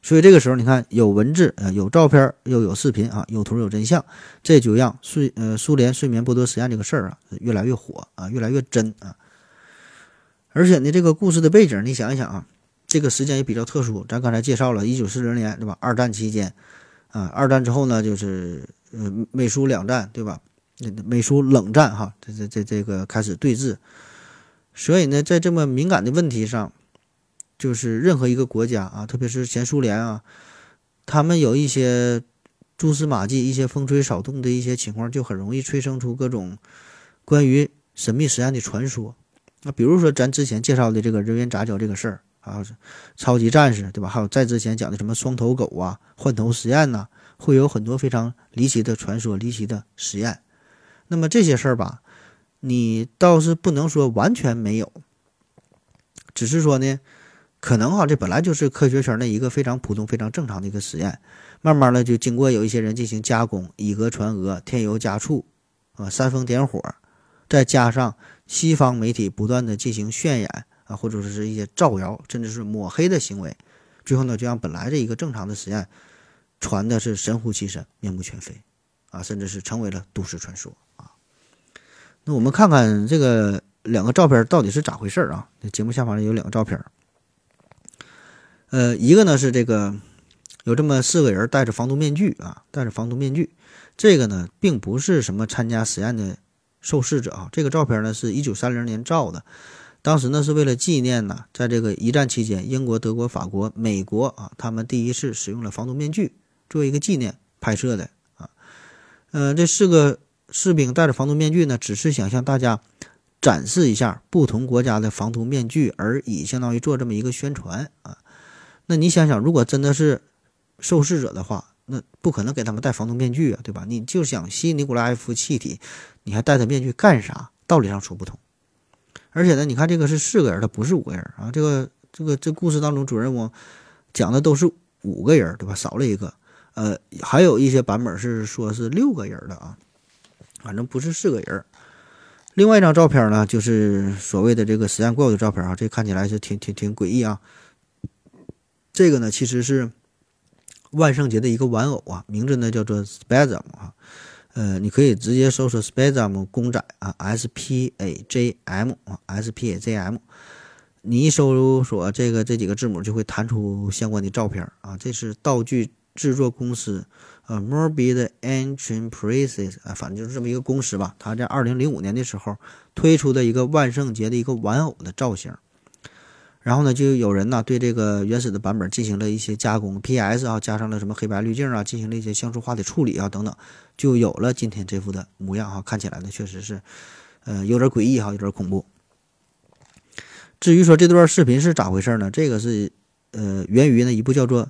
所以这个时候，你看有文字，呃，有照片，又有视频啊，有图有真相，这就让睡呃苏联睡眠剥夺实验这个事儿啊越来越火啊，越来越真啊。而且呢，这个故事的背景，你想一想啊，这个时间也比较特殊。咱刚才介绍了，一九四零年对吧？二战期间啊，二战之后呢，就是呃美苏两战对吧？美苏冷战哈，这这这这个开始对峙。所以呢，在这么敏感的问题上。就是任何一个国家啊，特别是前苏联啊，他们有一些蛛丝马迹、一些风吹草动的一些情况，就很容易催生出各种关于神秘实验的传说。那比如说咱之前介绍的这个人猿杂交这个事儿啊，超级战士对吧？还有在之前讲的什么双头狗啊、换头实验呐，会有很多非常离奇的传说、离奇的实验。那么这些事儿吧，你倒是不能说完全没有，只是说呢，可能哈，这本来就是科学圈的一个非常普通、非常正常的一个实验。慢慢的就经过有一些人进行加工，以讹传讹，添油加醋，啊，煽风点火，再加上西方媒体不断的进行渲染啊，或者说是一些造谣，甚至是抹黑的行为，最后呢，就让本来这一个正常的实验传的是神乎其神、面目全非，啊，甚至是成为了都市传说啊。那我们看看这个两个照片到底是咋回事啊？那节目下方有两个照片，呃，一个呢是这个。有这么四个人戴着防毒面具啊，戴着防毒面具，这个呢并不是什么参加实验的受试者啊。这个照片呢是一九三零年照的，当时呢是为了纪念呢，在这个一战期间，英国、德国、法国、美国啊，他们第一次使用了防毒面具，作为一个纪念拍摄的啊。嗯，这四个士兵戴着防毒面具呢，只是想向大家展示一下不同国家的防毒面具而已，相当于做这么一个宣传啊。那你想想，如果真的是受试者的话，那不可能给他们戴防毒面具啊，对吧？你就想吸尼古拉埃夫气体，你还戴他面具干啥？道理上说不通。而且呢，你看这个是四个人，他不是五个人啊。这个这个这故事当中主人公讲的都是五个人，对吧？少了一个。呃，还有一些版本是说是六个人的啊，反正不是四个人。另外一张照片呢，就是所谓的这个实验怪物的照片啊，这看起来是挺挺挺诡异啊。这个呢，其实是。万圣节的一个玩偶啊，名字呢叫做 Spazm 啊，呃，你可以直接搜索 Spazm 公仔啊，S P A J M 啊，S P A J M，你一搜索这个这几个字母就会弹出相关的照片啊。这是道具制作公司呃 Morbid Enterprises 啊，反正就是这么一个公司吧。它在二零零五年的时候推出的一个万圣节的一个玩偶的造型。然后呢，就有人呢对这个原始的版本进行了一些加工，PS 啊，加上了什么黑白滤镜啊，进行了一些像素化的处理啊，等等，就有了今天这副的模样哈。看起来呢，确实是，呃，有点诡异哈，有点恐怖。至于说这段视频是咋回事呢？这个是，呃，源于呢一部叫做《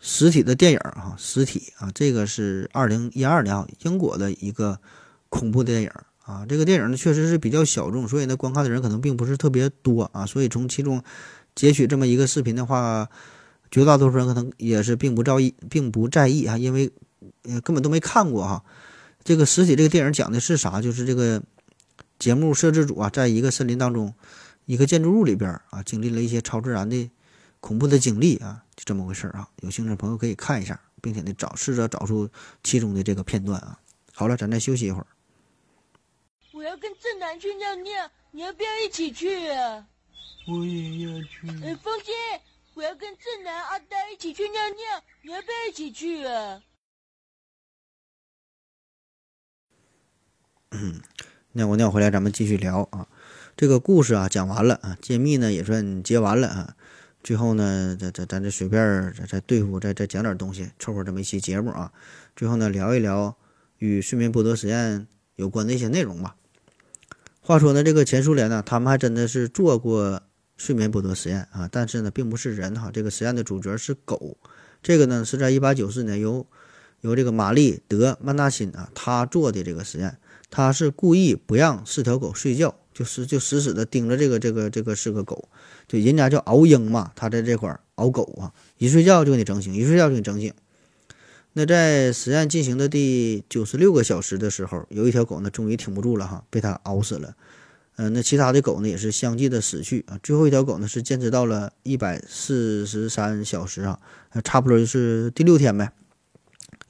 实体》的电影哈，《实体》啊，这个是二零一二年啊，英国的一个恐怖电影啊。这个电影呢确实是比较小众，所以呢观看的人可能并不是特别多啊。所以从其中。截取这么一个视频的话，绝大多数人可能也是并不在意，并不在意啊，因为呃根本都没看过哈。这个实体这个电影讲的是啥？就是这个节目摄制组啊，在一个森林当中，一个建筑物里边啊，经历了一些超自然的恐怖的经历啊，就这么回事啊。有兴趣的朋友可以看一下，并且呢找试着找出其中的这个片段啊。好了，咱再休息一会儿。我要跟正南去尿尿，你要不要一起去啊？我也要去。呃，风心，我要跟正南、阿呆一起去尿尿，你要不要一起去啊？嗯，尿过尿回来，咱们继续聊啊。这个故事啊讲完了啊，揭秘呢也算揭完了啊。最后呢，咱咱咱这随便再再对付再再讲点东西，凑合这么一期节目啊。最后呢，聊一聊与睡眠剥夺实验有关的一些内容吧。话说呢，这个前苏联呢，他们还真的是做过。睡眠剥夺实验啊，但是呢，并不是人哈。这个实验的主角是狗。这个呢，是在一八九四年由由这个玛丽德曼纳辛啊，他做的这个实验。他是故意不让四条狗睡觉，就是就死死的盯着这个这个这个是个狗。就人家叫熬鹰嘛，他在这块儿熬狗啊，一睡觉就给你整醒，一睡觉就给你整醒。那在实验进行的第九十六个小时的时候，有一条狗呢，终于挺不住了哈，被它熬死了。嗯，那其他的狗呢也是相继的死去啊。最后一条狗呢是坚持到了一百四十三小时啊，差不多就是第六天呗，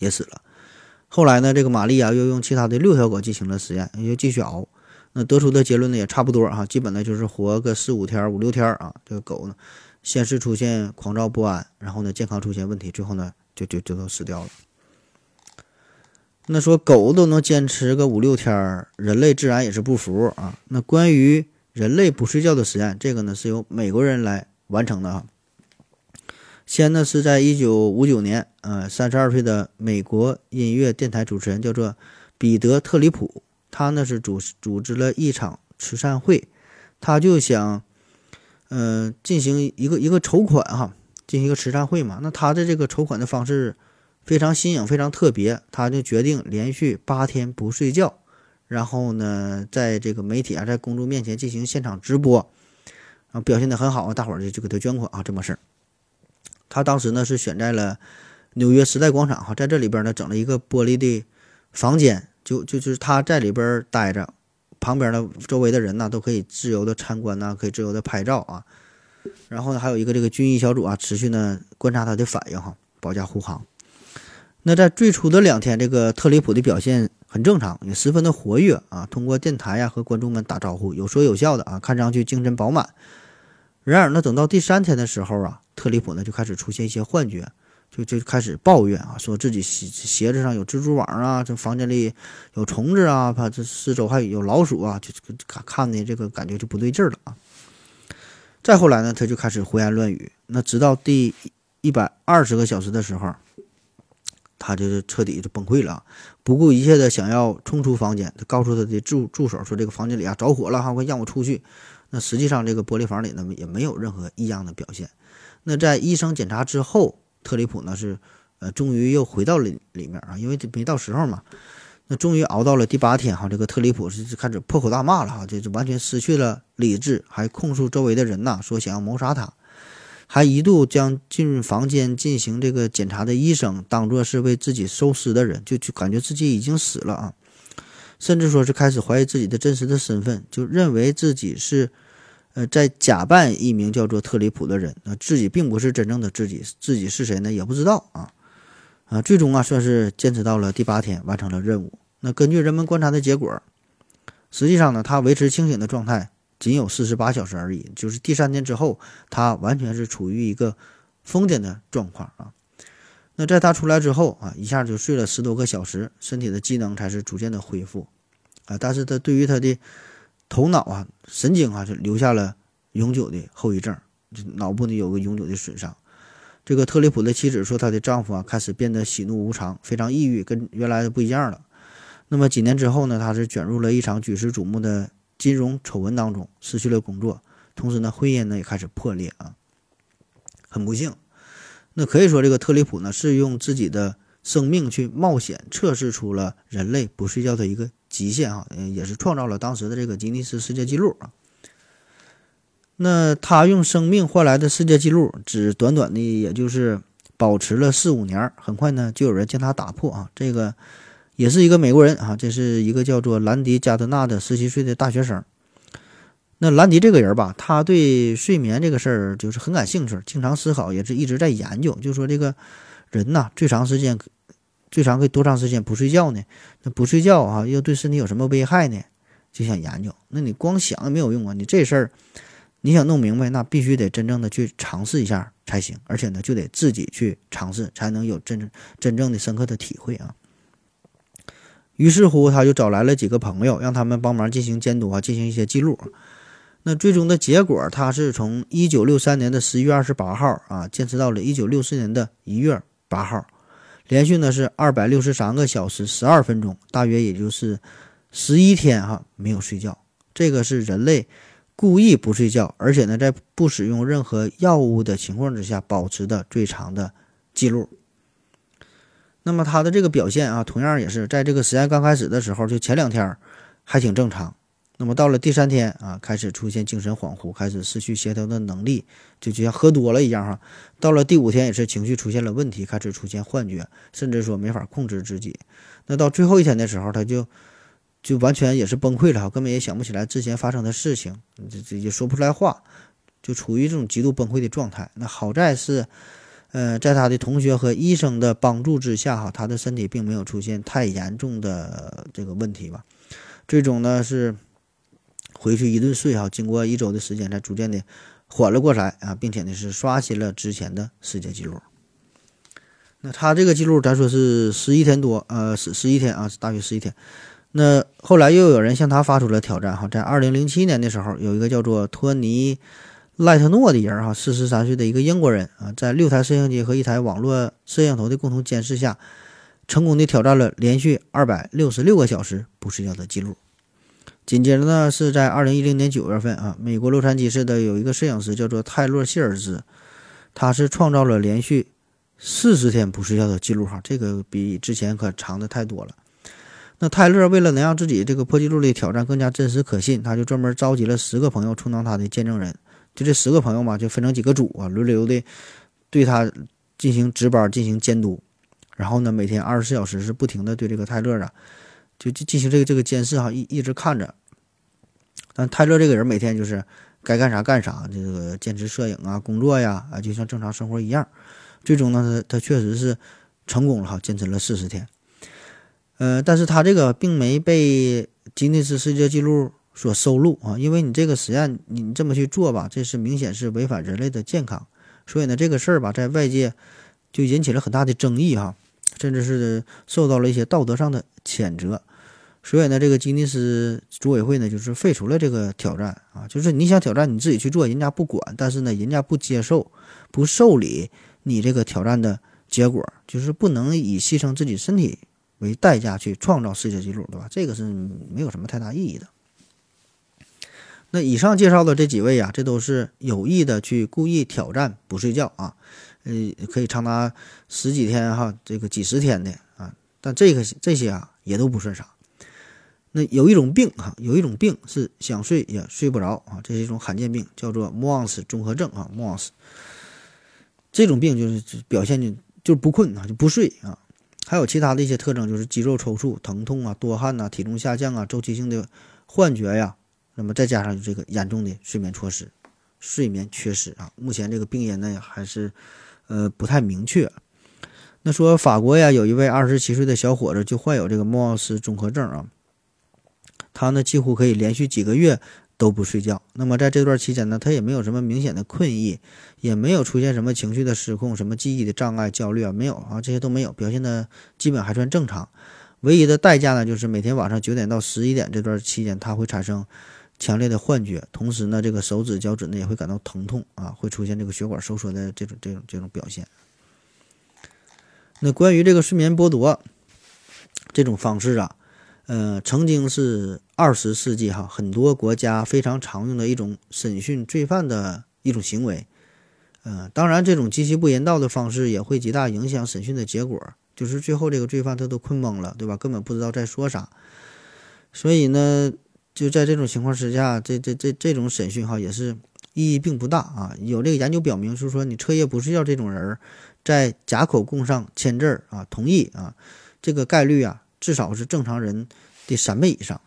也死了。后来呢，这个玛丽啊又用其他的六条狗进行了实验，又继续熬，那得出的结论呢也差不多啊，基本呢就是活个四五天、五六天啊。这个狗呢，先是出现狂躁不安，然后呢健康出现问题，最后呢就就就都死掉了。那说狗都能坚持个五六天儿，人类自然也是不服啊。那关于人类不睡觉的实验，这个呢是由美国人来完成的啊。先呢是在一九五九年，呃，三十二岁的美国音乐电台主持人叫做彼得特里普，他呢是组组织了一场慈善会，他就想，呃，进行一个一个筹款哈，进行一个慈善会嘛。那他的这个筹款的方式。非常新颖，非常特别，他就决定连续八天不睡觉，然后呢，在这个媒体啊，在公众面前进行现场直播，啊，表现的很好啊，大伙儿就就给他捐款啊，这么事儿。他当时呢是选在了纽约时代广场哈，在这里边呢整了一个玻璃的房间，就就就是他在里边待着，旁边的周围的人呢都可以自由的参观呐，可以自由的拍照啊。然后呢，还有一个这个军医小组啊，持续呢观察他的反应哈，保驾护航。那在最初的两天，这个特里普的表现很正常，也十分的活跃啊，通过电台呀和观众们打招呼，有说有笑的啊，看上去精神饱满。然而呢，等到第三天的时候啊，特里普呢就开始出现一些幻觉，就就开始抱怨啊，说自己鞋鞋子上有蜘蛛网啊，这房间里有虫子啊，怕这四周还有老鼠啊，就看看的这个感觉就不对劲了啊。再后来呢，他就开始胡言乱语。那直到第一百二十个小时的时候，他就是彻底就崩溃了，不顾一切的想要冲出房间。他告诉他的助助手说：“这个房间里啊着火了哈，快让我出去。”那实际上这个玻璃房里呢也没有任何异样的表现。那在医生检查之后，特里普呢是呃终于又回到了里面啊，因为没到时候嘛。那终于熬到了第八天哈，这个特里普是开始破口大骂了哈，这是完全失去了理智，还控诉周围的人呐，说想要谋杀他，还一度将进入房间进行这个检查的医生当作是为自己收尸的人，就就感觉自己已经死了啊，甚至说是开始怀疑自己的真实的身份，就认为自己是呃在假扮一名叫做特里普的人，那自己并不是真正的自己，自己是谁呢也不知道啊。啊，最终啊，算是坚持到了第八天，完成了任务。那根据人们观察的结果，实际上呢，他维持清醒的状态仅有四十八小时而已。就是第三天之后，他完全是处于一个疯癫的状况啊。那在他出来之后啊，一下就睡了十多个小时，身体的机能才是逐渐的恢复啊。但是他对于他的头脑啊、神经啊，就留下了永久的后遗症，就脑部呢有个永久的损伤。这个特里普的妻子说，她的丈夫啊开始变得喜怒无常，非常抑郁，跟原来的不一样了。那么几年之后呢，他是卷入了一场举世瞩目的金融丑闻当中，失去了工作，同时呢，婚姻呢也开始破裂啊，很不幸。那可以说，这个特里普呢是用自己的生命去冒险，测试出了人类不睡觉的一个极限啊，也是创造了当时的这个吉尼斯世界纪录啊。那他用生命换来的世界纪录，只短短的也就是保持了四五年，很快呢就有人将他打破啊。这个也是一个美国人啊，这是一个叫做兰迪加德纳的十七岁的大学生。那兰迪这个人吧，他对睡眠这个事儿就是很感兴趣，经常思考，也是一直在研究。就说这个人呐，最长时间最长可以多长时间不睡觉呢？那不睡觉啊，又对身体有什么危害呢？就想研究。那你光想也没有用啊，你这事儿。你想弄明白，那必须得真正的去尝试一下才行，而且呢，就得自己去尝试，才能有真真正的深刻的体会啊。于是乎，他就找来了几个朋友，让他们帮忙进行监督啊，进行一些记录。那最终的结果，他是从一九六三年的十一月二十八号啊，坚持到了一九六四年的一月八号，连续呢是二百六十三个小时十二分钟，大约也就是十一天哈没有睡觉。这个是人类。故意不睡觉，而且呢，在不使用任何药物的情况之下保持的最长的记录。那么他的这个表现啊，同样也是在这个实验刚开始的时候，就前两天还挺正常。那么到了第三天啊，开始出现精神恍惚，开始失去协调的能力，就就像喝多了一样哈。到了第五天也是情绪出现了问题，开始出现幻觉，甚至说没法控制自己。那到最后一天的时候，他就。就完全也是崩溃了哈，根本也想不起来之前发生的事情，这这也说不出来话，就处于这种极度崩溃的状态。那好在是，呃，在他的同学和医生的帮助之下哈，他的身体并没有出现太严重的这个问题吧。最终呢是回去一顿睡哈，经过一周的时间才逐渐的缓了过来啊，并且呢是刷新了之前的世界纪录。那他这个记录咱说是十一天多，呃，十十一天啊，大约十一天。那后来又有人向他发出了挑战，哈，在二零零七年的时候，有一个叫做托尼赖特诺的人，哈，四十三岁的一个英国人啊，在六台摄像机和一台网络摄像头的共同监视下，成功的挑战了连续二百六十六个小时不睡觉的记录。紧接着呢，是在二零一零年九月份啊，美国洛杉矶市的有一个摄影师叫做泰勒希尔兹，他是创造了连续四十天不睡觉的记录哈，这个比之前可长的太多了。那泰勒为了能让自己这个破纪录的挑战更加真实可信，他就专门召集了十个朋友充当他的见证人。就这十个朋友嘛，就分成几个组啊，轮流的对他进行值班、进行监督。然后呢，每天二十四小时是不停的对这个泰勒啊，就进进行这个这个监视哈，一一直看着。但泰勒这个人每天就是该干啥干啥，这个坚持摄影啊、工作呀，啊，就像正常生活一样。最终呢，他他确实是成功了哈，坚持了四十天。呃，但是他这个并没被吉尼斯世界纪录所收录啊，因为你这个实验你这么去做吧，这是明显是违反人类的健康，所以呢，这个事儿吧，在外界就引起了很大的争议哈，甚至是受到了一些道德上的谴责，所以呢，这个吉尼斯组委会呢，就是废除了这个挑战啊，就是你想挑战你自己去做，人家不管，但是呢，人家不接受、不受理你这个挑战的结果，就是不能以牺牲自己身体。为代价去创造世界纪录，对吧？这个是没有什么太大意义的。那以上介绍的这几位啊，这都是有意的去故意挑战不睡觉啊，呃，可以长达十几天哈，这个几十天的啊。但这个这些啊，也都不算啥。那有一种病哈，有一种病是想睡也睡不着啊，这是一种罕见病，叫做 Mons 综合症啊，，Mons。这种病就是表现就就是不困啊，就不睡啊。还有其他的一些特征，就是肌肉抽搐、疼痛啊、多汗呐、体重下降啊、周期性的幻觉呀，那么再加上这个严重的睡眠缺失、睡眠缺失啊。目前这个病因呢还是呃不太明确。那说法国呀，有一位二十七岁的小伙子就患有这个莫奥斯综合症啊，他呢几乎可以连续几个月。都不睡觉，那么在这段期间呢，他也没有什么明显的困意，也没有出现什么情绪的失控、什么记忆的障碍、焦虑啊，没有啊，这些都没有，表现的基本还算正常。唯一的代价呢，就是每天晚上九点到十一点这段期间，他会产生强烈的幻觉，同时呢，这个手指、脚趾呢也会感到疼痛啊，会出现这个血管收缩的这种、这种、这种表现。那关于这个睡眠剥夺这种方式啊。呃，曾经是二十世纪哈，很多国家非常常用的一种审讯罪犯的一种行为。呃，当然，这种极其不人道的方式也会极大影响审讯的结果，就是最后这个罪犯他都困懵了，对吧？根本不知道在说啥。所以呢，就在这种情况之下，这这这这种审讯哈也是意义并不大啊。有这个研究表明，就是说你彻夜不睡觉这种人，在假口供上签字儿啊，同意啊，这个概率啊。至少是正常人的三倍以上。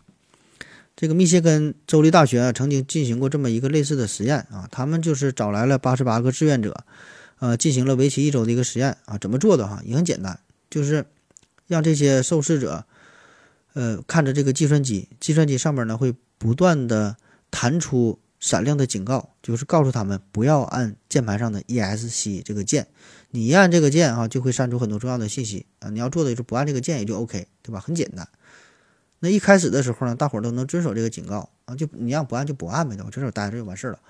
这个密歇根州立大学啊，曾经进行过这么一个类似的实验啊，他们就是找来了八十八个志愿者，呃，进行了为期一周的一个实验啊。怎么做的哈？也很简单，就是让这些受试者，呃，看着这个计算机，计算机上面呢会不断的弹出闪亮的警告，就是告诉他们不要按键盘上的 ESC 这个键。你一按这个键啊，就会删除很多重要的信息啊！你要做的就是不按这个键也就 OK，对吧？很简单。那一开始的时候呢，大伙儿都能遵守这个警告啊，就你让不按就不按呗，对吧？遵守待着就完事儿了。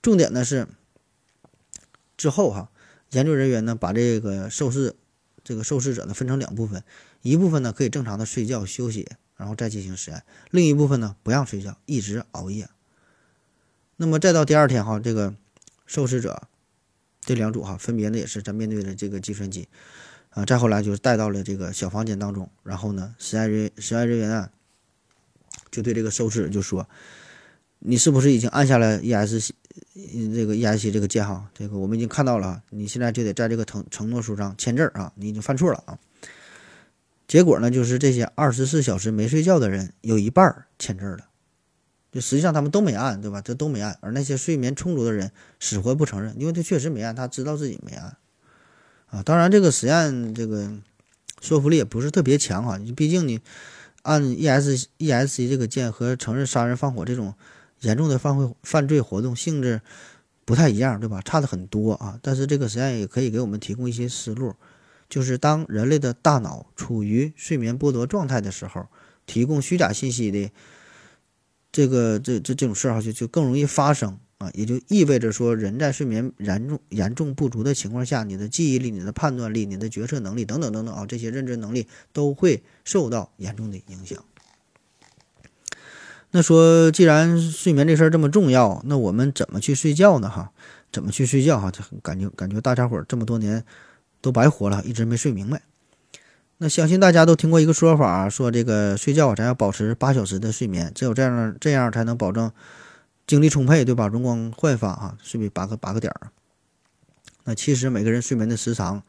重点呢是之后哈，研究人员呢把这个受试这个受试者呢分成两部分，一部分呢可以正常的睡觉休息，然后再进行实验；另一部分呢不让睡觉，一直熬夜。那么再到第二天哈，这个受试者。这两组哈，分别呢也是在面对着这个计算机，啊，再后来就是带到了这个小房间当中，然后呢，实验人实验人员啊，就对这个受试就说：“你是不是已经按下了 ESC 这个 ESC 这个键哈？这个我们已经看到了，你现在就得在这个承承诺书上签字啊，你已经犯错了啊。”结果呢，就是这些二十四小时没睡觉的人有一半签字了。就实际上他们都没按，对吧？这都没按，而那些睡眠充足的人死活不承认，因为他确实没按，他知道自己没按，啊，当然这个实验这个说服力也不是特别强哈，毕竟你按 E S E S C 这个键和承认杀人放火这种严重的犯罪犯罪活动性质不太一样，对吧？差的很多啊。但是这个实验也可以给我们提供一些思路，就是当人类的大脑处于睡眠剥夺状态的时候，提供虚假信息的。这个这这这种事儿哈，就就更容易发生啊，也就意味着说，人在睡眠严重严重不足的情况下，你的记忆力、你的判断力、你的决策能力等等等等啊，这些认知能力都会受到严重的影响。那说，既然睡眠这事儿这么重要，那我们怎么去睡觉呢？哈，怎么去睡觉？哈，就感觉感觉大家伙儿这么多年都白活了，一直没睡明白。那相信大家都听过一个说法，说这个睡觉咱要保持八小时的睡眠，只有这样这样才能保证精力充沛，对吧？容光焕发啊，睡眠八个八个点儿。那其实每个人睡眠的时长，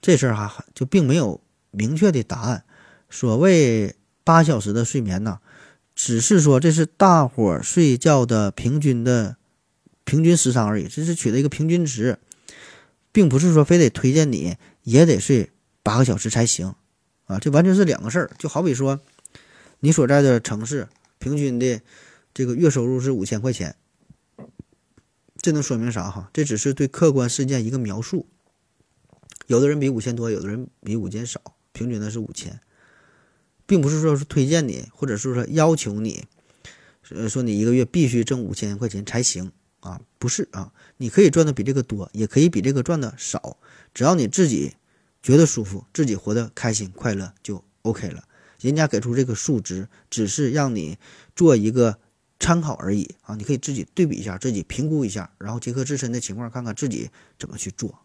这事儿哈就并没有明确的答案。所谓八小时的睡眠呢，只是说这是大伙儿睡觉的平均的平均时长而已，这是取的一个平均值，并不是说非得推荐你也得睡八个小时才行。啊，这完全是两个事儿。就好比说，你所在的城市平均的这个月收入是五千块钱，这能说明啥哈？这只是对客观事件一个描述。有的人比五千多，有的人比五千少，平均的是五千，并不是说是推荐你，或者是说要求你，呃，说你一个月必须挣五千块钱才行啊？不是啊，你可以赚的比这个多，也可以比这个赚的少，只要你自己。觉得舒服，自己活得开心快乐就 OK 了。人家给出这个数值，只是让你做一个参考而已啊！你可以自己对比一下，自己评估一下，然后结合自身的情况，看看自己怎么去做。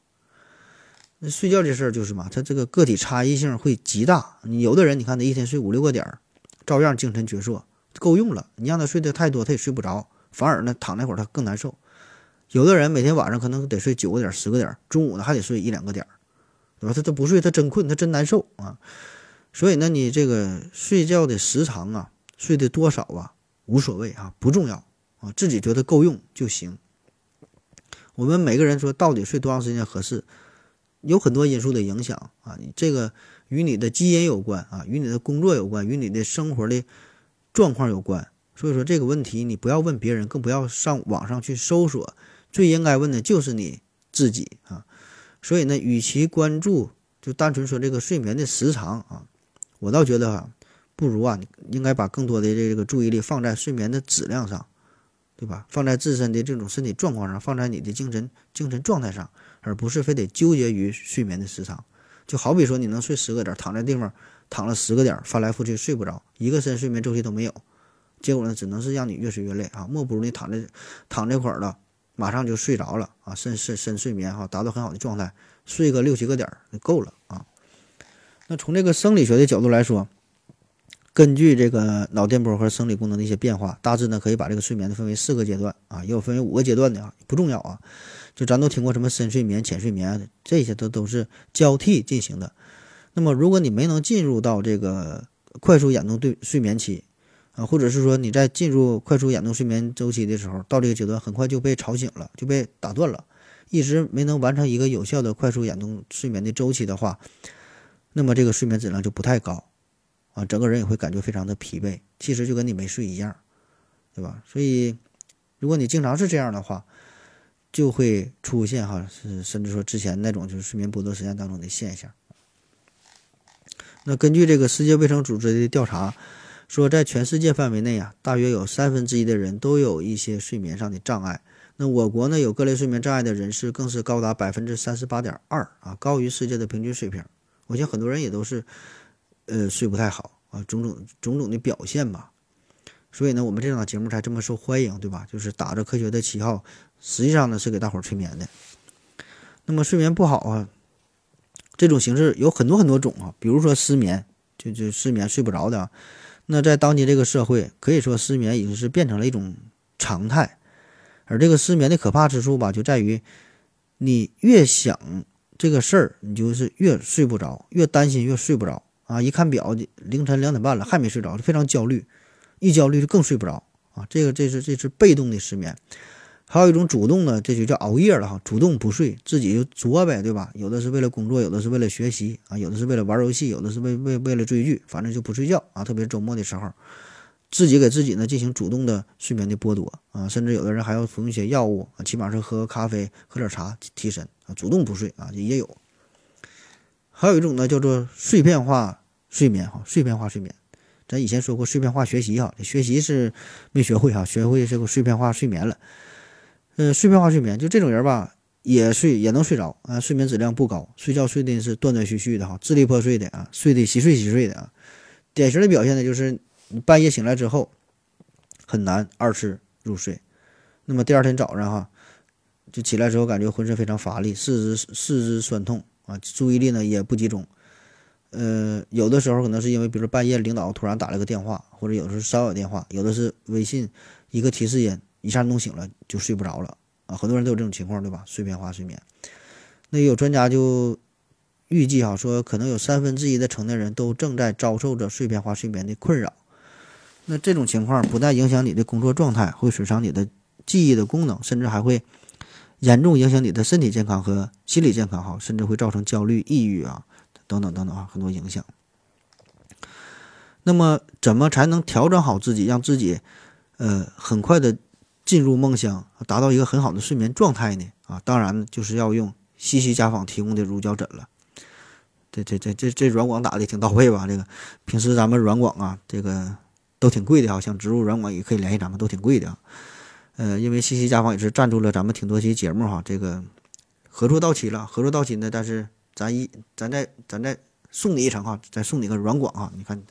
那睡觉这事儿就是嘛，它这个个体差异性会极大。你有的人，你看他一天睡五六个点儿，照样精神矍铄，够用了。你让他睡得太多，他也睡不着，反而呢躺那会儿他更难受。有的人每天晚上可能得睡九个点、十个点，中午呢还得睡一两个点儿。对吧？他他不睡，他真困，他真难受啊。所以呢，你这个睡觉的时长啊，睡的多少啊，无所谓啊，不重要啊，自己觉得够用就行。我们每个人说到底睡多长时间合适，有很多因素的影响啊。你这个与你的基因有关啊，与你的工作有关，与你的生活的状况有关。所以说这个问题，你不要问别人，更不要上网上去搜索，最应该问的就是你自己啊。所以呢，与其关注就单纯说这个睡眠的时长啊，我倒觉得哈，不如啊，你应该把更多的这个注意力放在睡眠的质量上，对吧？放在自身的这种身体状况上，放在你的精神精神状态上，而不是非得纠结于睡眠的时长。就好比说，你能睡十个点，躺在地方躺了十个点，翻来覆去睡不着，一个深睡眠周期都没有，结果呢，只能是让你越睡越累啊！莫不如你躺在躺这块儿了。马上就睡着了啊，深深深睡眠哈，达到很好的状态，睡个六七个点就够了啊。那从这个生理学的角度来说，根据这个脑电波和生理功能的一些变化，大致呢可以把这个睡眠呢分为四个阶段啊，也有分为五个阶段的啊，不重要啊。就咱都听过什么深睡眠、浅睡眠，这些都都是交替进行的。那么如果你没能进入到这个快速眼动对睡眠期，啊，或者是说你在进入快速眼动睡眠周期的时候，到这个阶段很快就被吵醒了，就被打断了，一直没能完成一个有效的快速眼动睡眠的周期的话，那么这个睡眠质量就不太高，啊，整个人也会感觉非常的疲惫，其实就跟你没睡一样，对吧？所以，如果你经常是这样的话，就会出现哈，是甚至说之前那种就是睡眠剥夺实验当中的现象。那根据这个世界卫生组织的调查。说，在全世界范围内啊，大约有三分之一的人都有一些睡眠上的障碍。那我国呢，有各类睡眠障碍的人士更是高达百分之三十八点二啊，高于世界的平均水平。我想很多人也都是，呃，睡不太好啊，种种种种的表现吧。所以呢，我们这档节目才这么受欢迎，对吧？就是打着科学的旗号，实际上呢是给大伙儿催眠的。那么睡眠不好啊，这种形式有很多很多种啊，比如说失眠，就就失眠睡不着的。那在当今这个社会，可以说失眠已经是变成了一种常态，而这个失眠的可怕之处吧，就在于你越想这个事儿，你就是越睡不着，越担心越睡不着啊！一看表，凌晨两点半了，还没睡着，就非常焦虑，一焦虑就更睡不着啊！这个这是这是被动的失眠。还有一种主动的，这就叫熬夜了哈，主动不睡，自己就作呗，对吧？有的是为了工作，有的是为了学习啊，有的是为了玩游戏，有的是为为为了追剧，反正就不睡觉啊。特别是周末的时候，自己给自己呢进行主动的睡眠的剥夺啊，甚至有的人还要服用一些药物啊，起码是喝咖啡、喝点茶提神啊，主动不睡啊也有。还有一种呢叫做碎片化睡眠哈，碎片化睡眠，咱以前说过碎片化学习哈，学习是没学会哈，学会这个碎片化睡眠了。嗯，碎片化睡眠就这种人吧，也睡也能睡着啊，睡眠质量不高，睡觉睡的是断断续续的哈，支离破碎的啊，睡得稀碎稀碎的啊。典型的表现呢，就是你半夜醒来之后很难二次入睡，那么第二天早上哈，就起来之后感觉浑身非常乏力，四肢四肢酸痛啊，注意力呢也不集中。呃，有的时候可能是因为，比如说半夜领导突然打了个电话，或者有的是骚扰电话，有的是微信一个提示音，一下弄醒了就睡不着了啊。很多人都有这种情况，对吧？碎片化睡眠。那有专家就预计哈，说可能有三分之一的成年人都正在遭受着碎片化睡眠的困扰。那这种情况不但影响你的工作状态，会损伤你的记忆的功能，甚至还会严重影响你的身体健康和心理健康哈，甚至会造成焦虑、抑郁啊。等等等等啊，很多影响。那么，怎么才能调整好自己，让自己呃很快的进入梦乡，达到一个很好的睡眠状态呢？啊，当然就是要用西西家纺提供的乳胶枕了。这这这这这软广打的挺到位吧？这个平时咱们软广啊，这个都挺贵的啊，像植入软广也可以联系咱们，都挺贵的啊。呃，因为西西家纺也是赞助了咱们挺多期节目哈，这个合作到期了，合作到期呢，但是。咱一，咱再，咱再送你一程哈，再送你个软广哈。你看，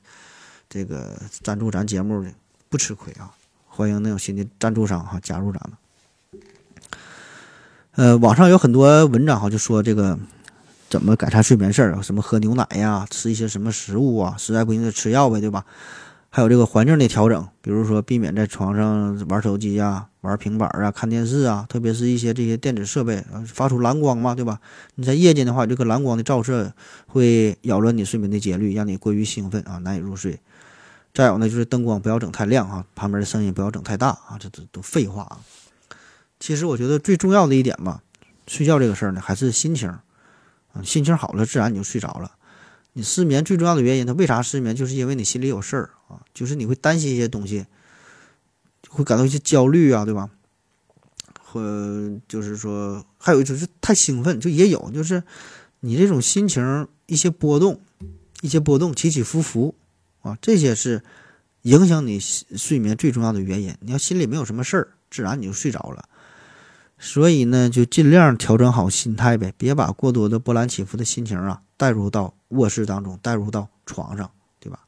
这个赞助咱节目的不吃亏啊！欢迎那种新的赞助商哈加入咱们。呃，网上有很多文章哈，就说这个怎么改善睡眠事儿啊，什么喝牛奶呀，吃一些什么食物啊，实在不行就吃药呗，对吧？还有这个环境的调整，比如说避免在床上玩手机呀、玩平板啊、看电视啊，特别是一些这些电子设备，发出蓝光嘛，对吧？你在夜间的话，这个蓝光的照射会扰乱你睡眠的节律，让你过于兴奋啊，难以入睡。再有呢，就是灯光不要整太亮啊，旁边的声音不要整太大啊，这都都废话啊。其实我觉得最重要的一点吧，睡觉这个事儿呢，还是心情啊，心情好了，自然你就睡着了。你失眠最重要的原因，他为啥失眠？就是因为你心里有事儿啊，就是你会担心一些东西，会感到一些焦虑啊，对吧？或就是说，还有一就是太兴奋，就也有，就是你这种心情一些波动，一些波动起起伏伏啊，这些是影响你睡眠最重要的原因。你要心里没有什么事儿，自然你就睡着了。所以呢，就尽量调整好心态呗，别把过多的波澜起伏的心情啊带入到卧室当中，带入到床上，对吧？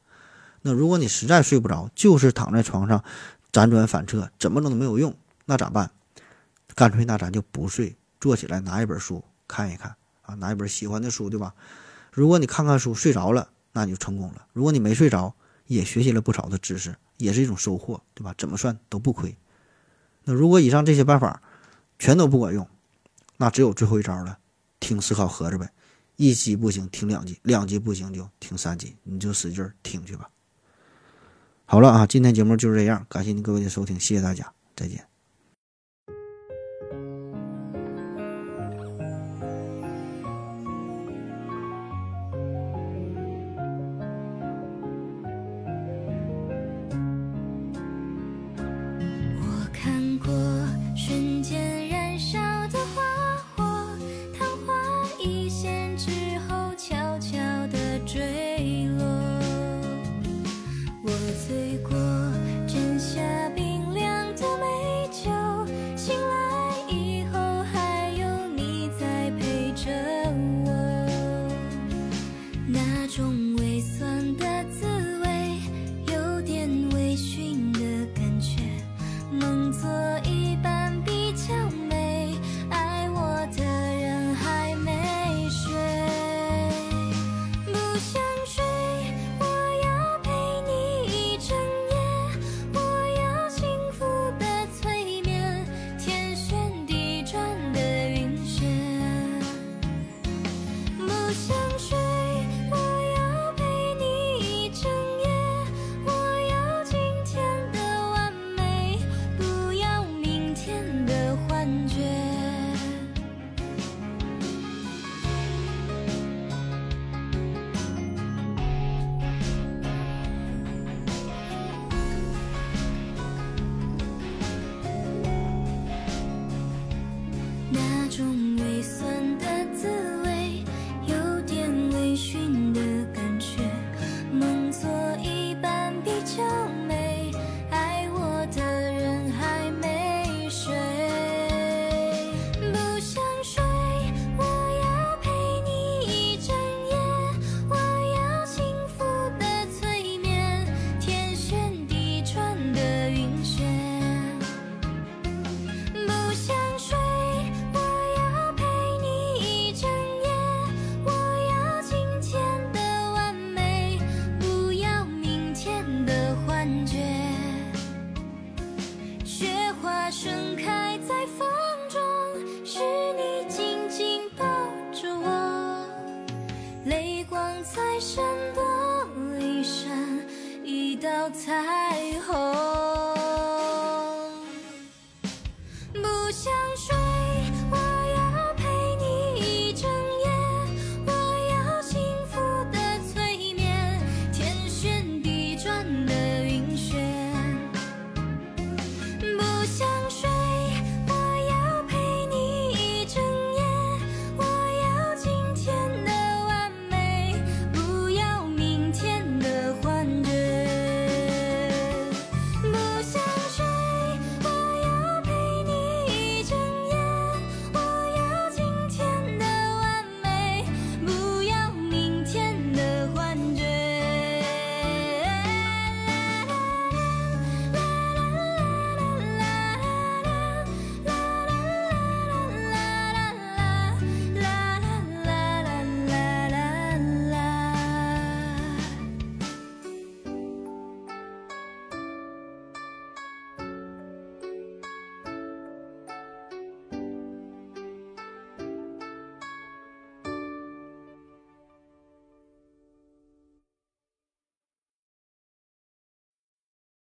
那如果你实在睡不着，就是躺在床上辗转反侧，怎么弄都没有用，那咋办？干脆那咱就不睡，坐起来拿一本书看一看啊，拿一本喜欢的书，对吧？如果你看看书睡着了，那你就成功了；如果你没睡着，也学习了不少的知识，也是一种收获，对吧？怎么算都不亏。那如果以上这些办法，全都不管用，那只有最后一招了，听思考盒子呗，一级不行听两级，两级不行就听三级，你就使劲听去吧。好了啊，今天节目就是这样，感谢您各位的收听，谢谢大家，再见。